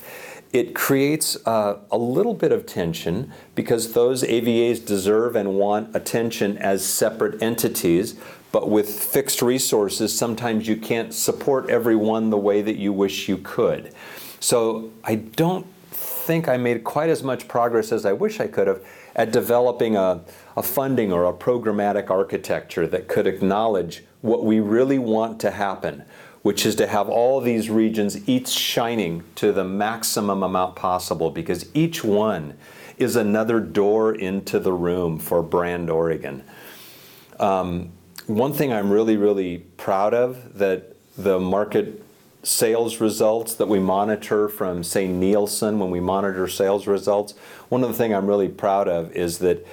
it creates uh, a little bit of tension because those AVAs deserve and want attention as separate entities, but with fixed resources, sometimes you can't support everyone the way that you wish you could. So I don't think I made quite as much progress as I wish I could have at developing a, a funding or a programmatic architecture that could acknowledge what we really want to happen, which is to have all these regions each shining to the maximum amount possible because each one is another door into the room for brand Oregon. Um, one thing I'm really, really proud of that the market sales results that we monitor from, say, Nielsen, when we monitor sales results, one of the things I'm really proud of is that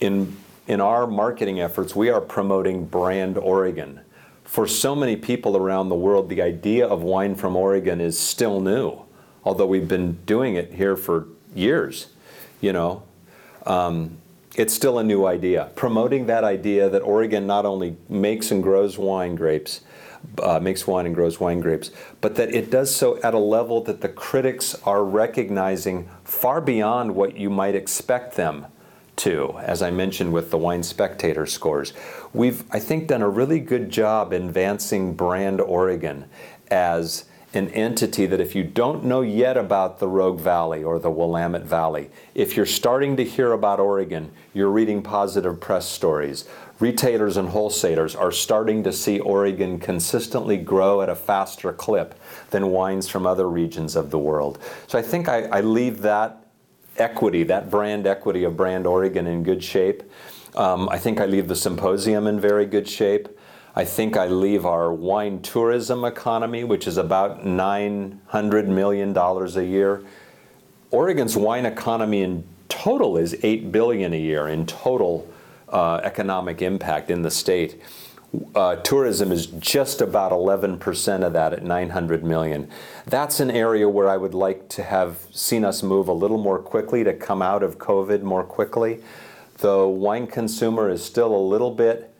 in, in our marketing efforts, we are promoting brand Oregon. For so many people around the world, the idea of wine from Oregon is still new, although we've been doing it here for years, you know. Um, it's still a new idea. Promoting that idea that Oregon not only makes and grows wine grapes, uh, makes wine and grows wine grapes, but that it does so at a level that the critics are recognizing far beyond what you might expect them to, as I mentioned with the Wine Spectator scores. We've, I think, done a really good job advancing brand Oregon as an entity that if you don't know yet about the Rogue Valley or the Willamette Valley, if you're starting to hear about Oregon, you're reading positive press stories. Retailers and wholesalers are starting to see Oregon consistently grow at a faster clip than wines from other regions of the world. So I think I, I leave that equity, that brand equity of brand Oregon in good shape. Um, I think I leave the symposium in very good shape. I think I leave our wine tourism economy, which is about $900 million a year. Oregon's wine economy in total is 8 billion a year in total uh, economic impact in the state. Uh, tourism is just about 11% of that at 900 million. That's an area where I would like to have seen us move a little more quickly to come out of COVID more quickly. The wine consumer is still a little bit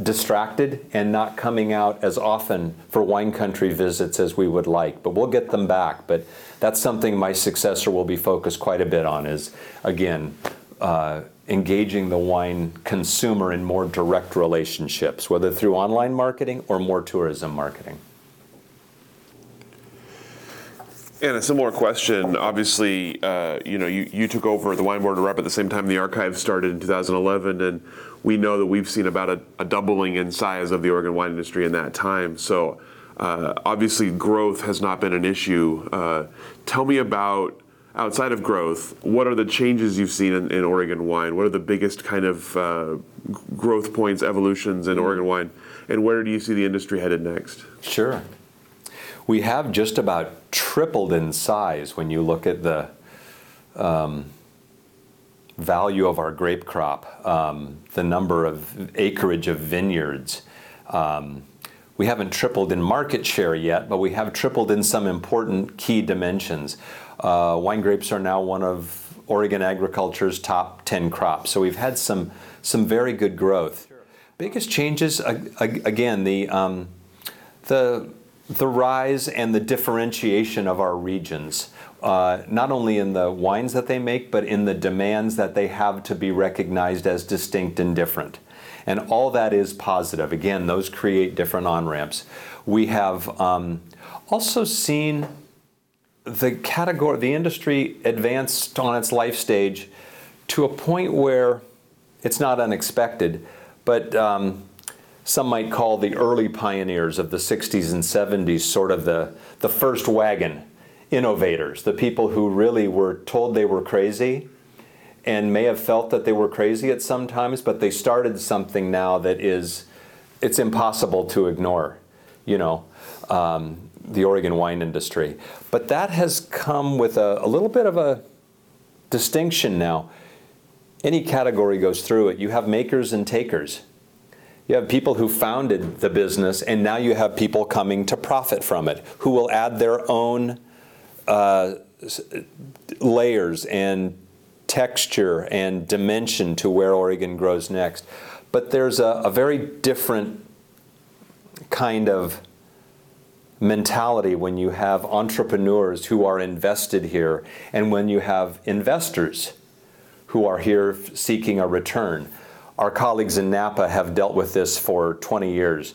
distracted and not coming out as often for wine country visits as we would like, but we'll get them back. But that's something my successor will be focused quite a bit on is, again, uh, engaging the wine consumer in more direct relationships, whether through online marketing or more tourism marketing. And a similar question. Obviously, uh, you know, you, you took over the wine board rep at the same time the archive started in 2011, and we know that we've seen about a, a doubling in size of the Oregon wine industry in that time. So, uh, obviously, growth has not been an issue. Uh, tell me about outside of growth, what are the changes you've seen in, in Oregon wine? What are the biggest kind of uh, growth points, evolutions in Oregon wine, and where do you see the industry headed next? Sure. We have just about tripled in size when you look at the um, value of our grape crop, um, the number of acreage of vineyards. Um, we haven't tripled in market share yet, but we have tripled in some important key dimensions. Uh, wine grapes are now one of Oregon agriculture's top 10 crops. So we've had some, some very good growth. Biggest changes, again, the, um, the, the rise and the differentiation of our regions. Uh, not only in the wines that they make, but in the demands that they have to be recognized as distinct and different. And all that is positive. Again, those create different on ramps. We have um, also seen the category, the industry advanced on its life stage to a point where it's not unexpected, but um, some might call the early pioneers of the 60s and 70s sort of the, the first wagon innovators, the people who really were told they were crazy and may have felt that they were crazy at some times, but they started something now that is, it's impossible to ignore, you know. Um, the Oregon wine industry. But that has come with a, a little bit of a distinction now. Any category goes through it. You have makers and takers. You have people who founded the business, and now you have people coming to profit from it who will add their own uh, layers and texture and dimension to where Oregon grows next. But there's a, a very different kind of mentality when you have entrepreneurs who are invested here and when you have investors who are here seeking a return. Our colleagues in Napa have dealt with this for 20 years.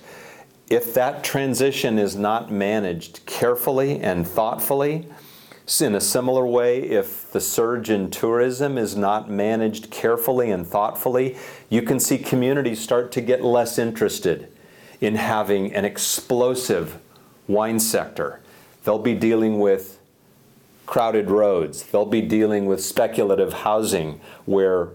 If that transition is not managed carefully and thoughtfully, in a similar way, if the surge in tourism is not managed carefully and thoughtfully, you can see communities start to get less interested in having an explosive wine sector. They'll be dealing with crowded roads. They'll be dealing with speculative housing where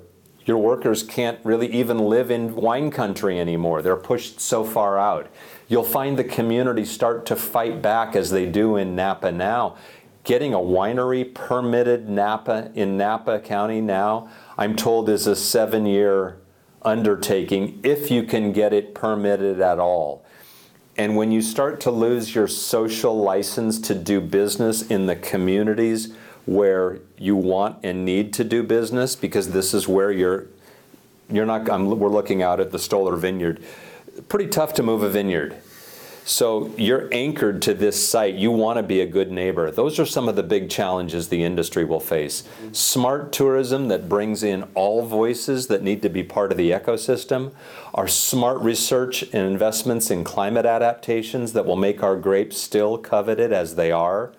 your workers can't really even live in wine country anymore. They're pushed so far out. You'll find the community start to fight back as they do in Napa now. Getting a winery permitted Napa in Napa County now, I'm told is a seven year undertaking if you can get it permitted at all. And when you start to lose your social license to do business in the communities where you want and need to do business, because this is where you're, you're not, I'm, we're looking out at the Stoller Vineyard. Pretty tough to move a vineyard. So you're anchored to this site. You want to be a good neighbor. Those are some of the big challenges the industry will face. Smart tourism that brings in all voices that need to be part of the ecosystem. Our smart research and investments in climate adaptations that will make our grapes still coveted as they are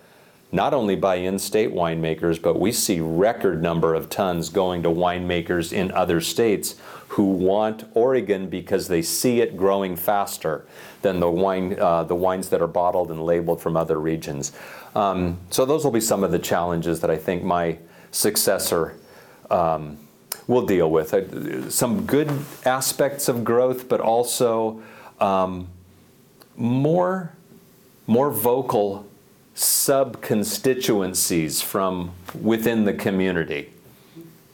not only by in-state winemakers, but we see record number of tons going to winemakers in other states who want Oregon because they see it growing faster than the wine, uh, the wines that are bottled and labeled from other regions. Um, so those will be some of the challenges that I think my successor um, will deal with. Uh, some good aspects of growth, but also um, more, more vocal sub-constituencies from within the community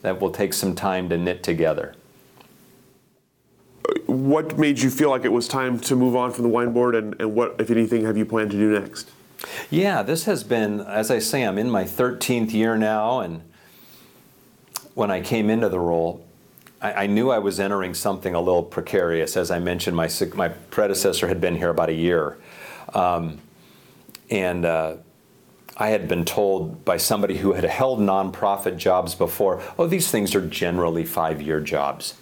that will take some time to knit together. What made you feel like it was time to move on from the wine board, and, and what, if anything, have you planned to do next? Yeah, this has been, as I say, I'm in my 13th year now, and when I came into the role, I, I knew I was entering something a little precarious. As I mentioned, my, my predecessor had been here about a year. Um, and uh, I had been told by somebody who had held nonprofit jobs before, oh, these things are generally five year jobs.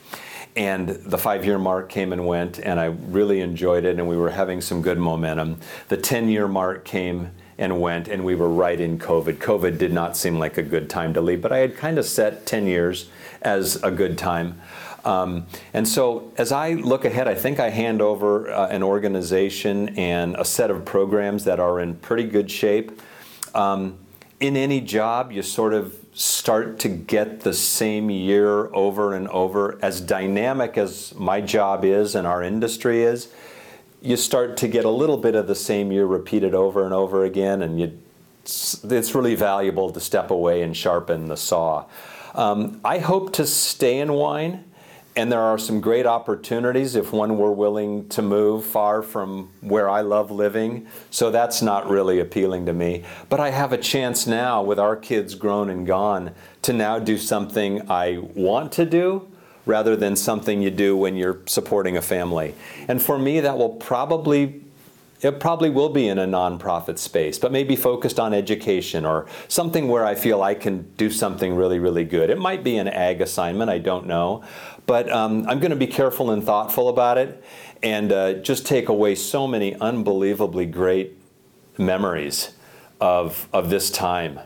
And the five year mark came and went, and I really enjoyed it, and we were having some good momentum. The 10 year mark came and went, and we were right in COVID. COVID did not seem like a good time to leave, but I had kind of set 10 years as a good time. Um, and so as I look ahead, I think I hand over uh, an organization and a set of programs that are in pretty good shape. Um, in any job, you sort of start to get the same year over and over. As dynamic as my job is and our industry is, you start to get a little bit of the same year repeated over and over again, and you, it's really valuable to step away and sharpen the saw. Um, I hope to stay in wine and there are some great opportunities if one were willing to move far from where I love living. So that's not really appealing to me. But I have a chance now, with our kids grown and gone, to now do something I want to do rather than something you do when you're supporting a family. And for me, that will probably it probably will be in a nonprofit space, but maybe focused on education or something where I feel I can do something really, really good. It might be an ag assignment, I don't know. But um, I'm going to be careful and thoughtful about it and uh, just take away so many unbelievably great memories of, of this time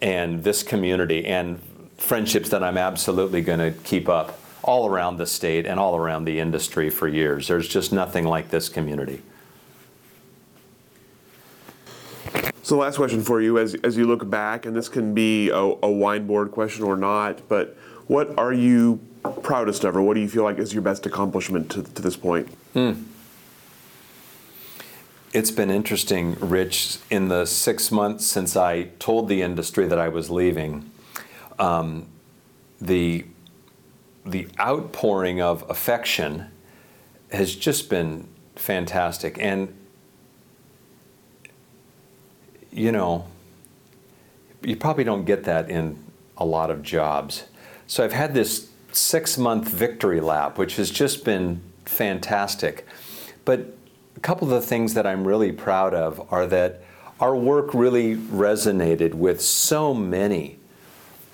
and this community and friendships that I'm absolutely going to keep up all around the state and all around the industry for years. There's just nothing like this community. So, last question for you as, as you look back, and this can be a, a wine board question or not, but what are you proudest or what do you feel like is your best accomplishment to, to this point? Mm. It's been interesting, Rich. In the six months since I told the industry that I was leaving, um, the the outpouring of affection has just been fantastic, and you know, you probably don't get that in a lot of jobs. So I've had this six month victory lap, which has just been fantastic. But a couple of the things that I'm really proud of are that our work really resonated with so many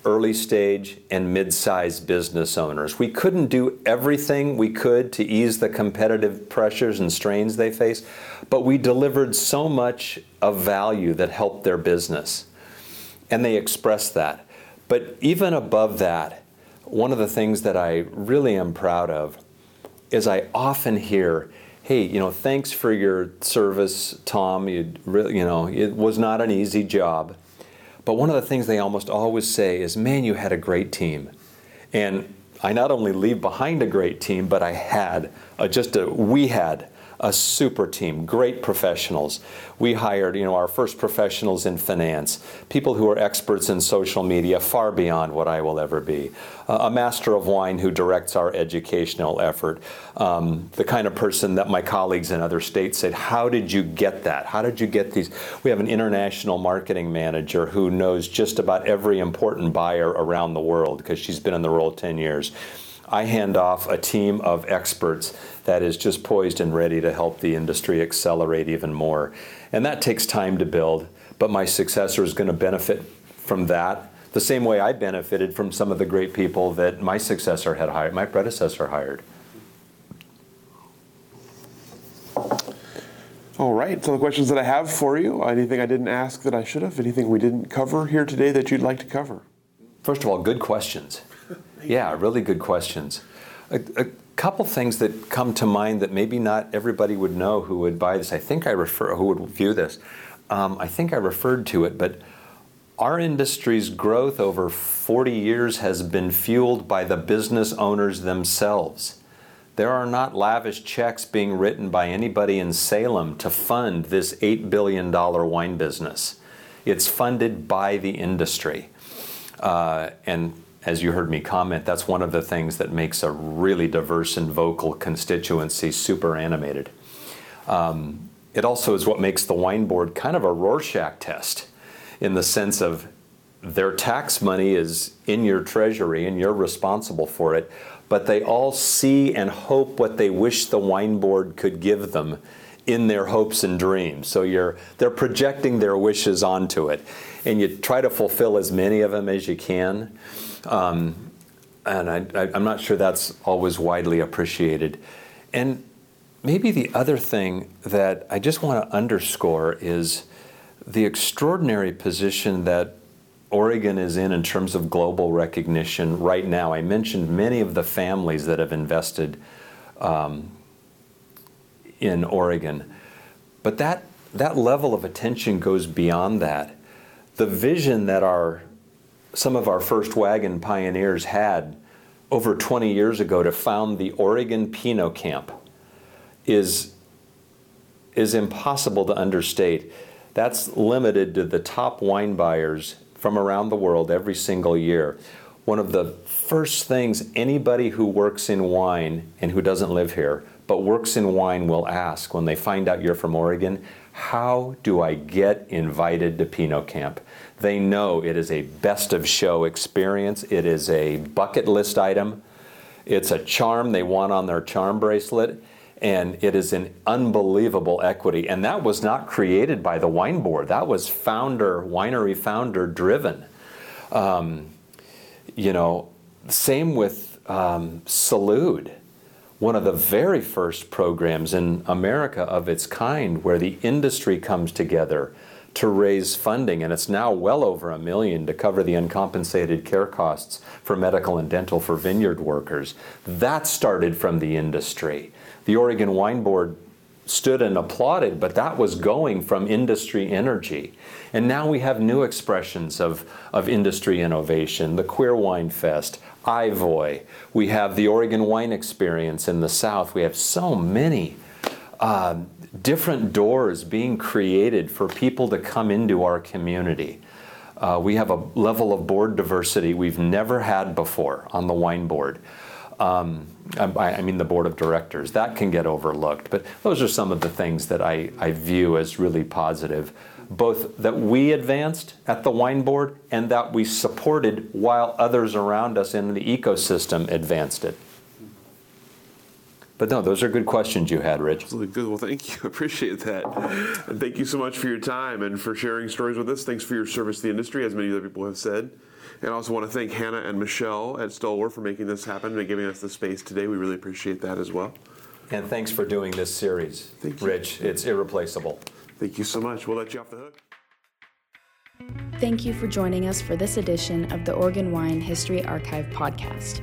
early stage and mid sized business owners. We couldn't do everything we could to ease the competitive pressures and strains they face, but we delivered so much of value that helped their business. And they expressed that. But even above that, one of the things that I really am proud of is I often hear, hey, you know, thanks for your service, Tom. You really, you know, it was not an easy job. But one of the things they almost always say is, man, you had a great team. And I not only leave behind a great team, but I had a, just a, we had a super team, great professionals. We hired, you know, our first professionals in finance, people who are experts in social media, far beyond what I will ever be. Uh, a master of wine who directs our educational effort. Um, the kind of person that my colleagues in other states said, "How did you get that? How did you get these?" We have an international marketing manager who knows just about every important buyer around the world because she's been in the role 10 years. I hand off a team of experts that is just poised and ready to help the industry accelerate even more. And that takes time to build, but my successor is going to benefit from that the same way I benefited from some of the great people that my successor had hired, my predecessor hired. All right, so the questions that I have for you, anything I didn't ask that I should have, anything we didn't cover here today that you'd like to cover? First of all, good questions. Yeah, really good questions. A, a, couple things that come to mind that maybe not everybody would know who would buy this. I think I refer who would view this. Um, I think I referred to it, but our industry's growth over 40 years has been fueled by the business owners themselves. There are not lavish checks being written by anybody in Salem to fund this $8 billion wine business. It's funded by the industry. Uh, and as you heard me comment, that's one of the things that makes a really diverse and vocal constituency super animated. Um, it also is what makes the wine board kind of a Rorschach test in the sense of their tax money is in your treasury and you're responsible for it, but they all see and hope what they wish the wine board could give them in their hopes and dreams. So you're they're projecting their wishes onto it, and you try to fulfill as many of them as you can. Um, and I, am not sure that's always widely appreciated. And maybe the other thing that I just want to underscore is the extraordinary position that Oregon is in in terms of global recognition right now. I mentioned many of the families that have invested um, in Oregon, but that that level of attention goes beyond that. The vision that our some of our first wagon pioneers had over 20 years ago to found the Oregon Pinot Camp is, is impossible to understate. That's limited to the top wine buyers from around the world every single year. One of the first things anybody who works in wine and who doesn't live here but works in wine will ask when they find out you're from Oregon, how do I get invited to Pinot Camp? They know it is a best of show experience. It is a bucket list item. It's a charm they want on their charm bracelet. And it is an unbelievable equity. And that was not created by the wine board. That was founder, winery founder driven. Um, you know, same with um, Salud, one of the very first programs in America of its kind where the industry comes together to raise funding, and it's now well over a million to cover the uncompensated care costs for medical and dental for vineyard workers. That started from the industry. The Oregon Wine Board stood and applauded, but that was going from industry energy. And now we have new expressions of, of industry innovation the Queer Wine Fest, IVOY. We have the Oregon Wine Experience in the South. We have so many. Uh, different doors being created for people to come into our community. Uh, we have a level of board diversity we've never had before on the wine board. Um, I, I, mean, the board of directors. That can get overlooked. But those are some of the things that I, I view as really positive, both that we advanced at the wine board and that we supported while others around us in the ecosystem advanced it. But no, those are good questions you had, Rich. Absolutely good. Well, thank you. Appreciate that. And thank you so much for your time and for sharing stories with us. Thanks for your service to the industry, as many other people have said. And I also want to thank Hannah and Michelle at Stoller for making this happen and giving us the space today. We really appreciate that as well. And thanks for doing this series, Thank you. Rich. It's irreplaceable. Thank you so much. We'll let you off the hook. Thank you for joining us for this edition of the Oregon Wine History Archive podcast.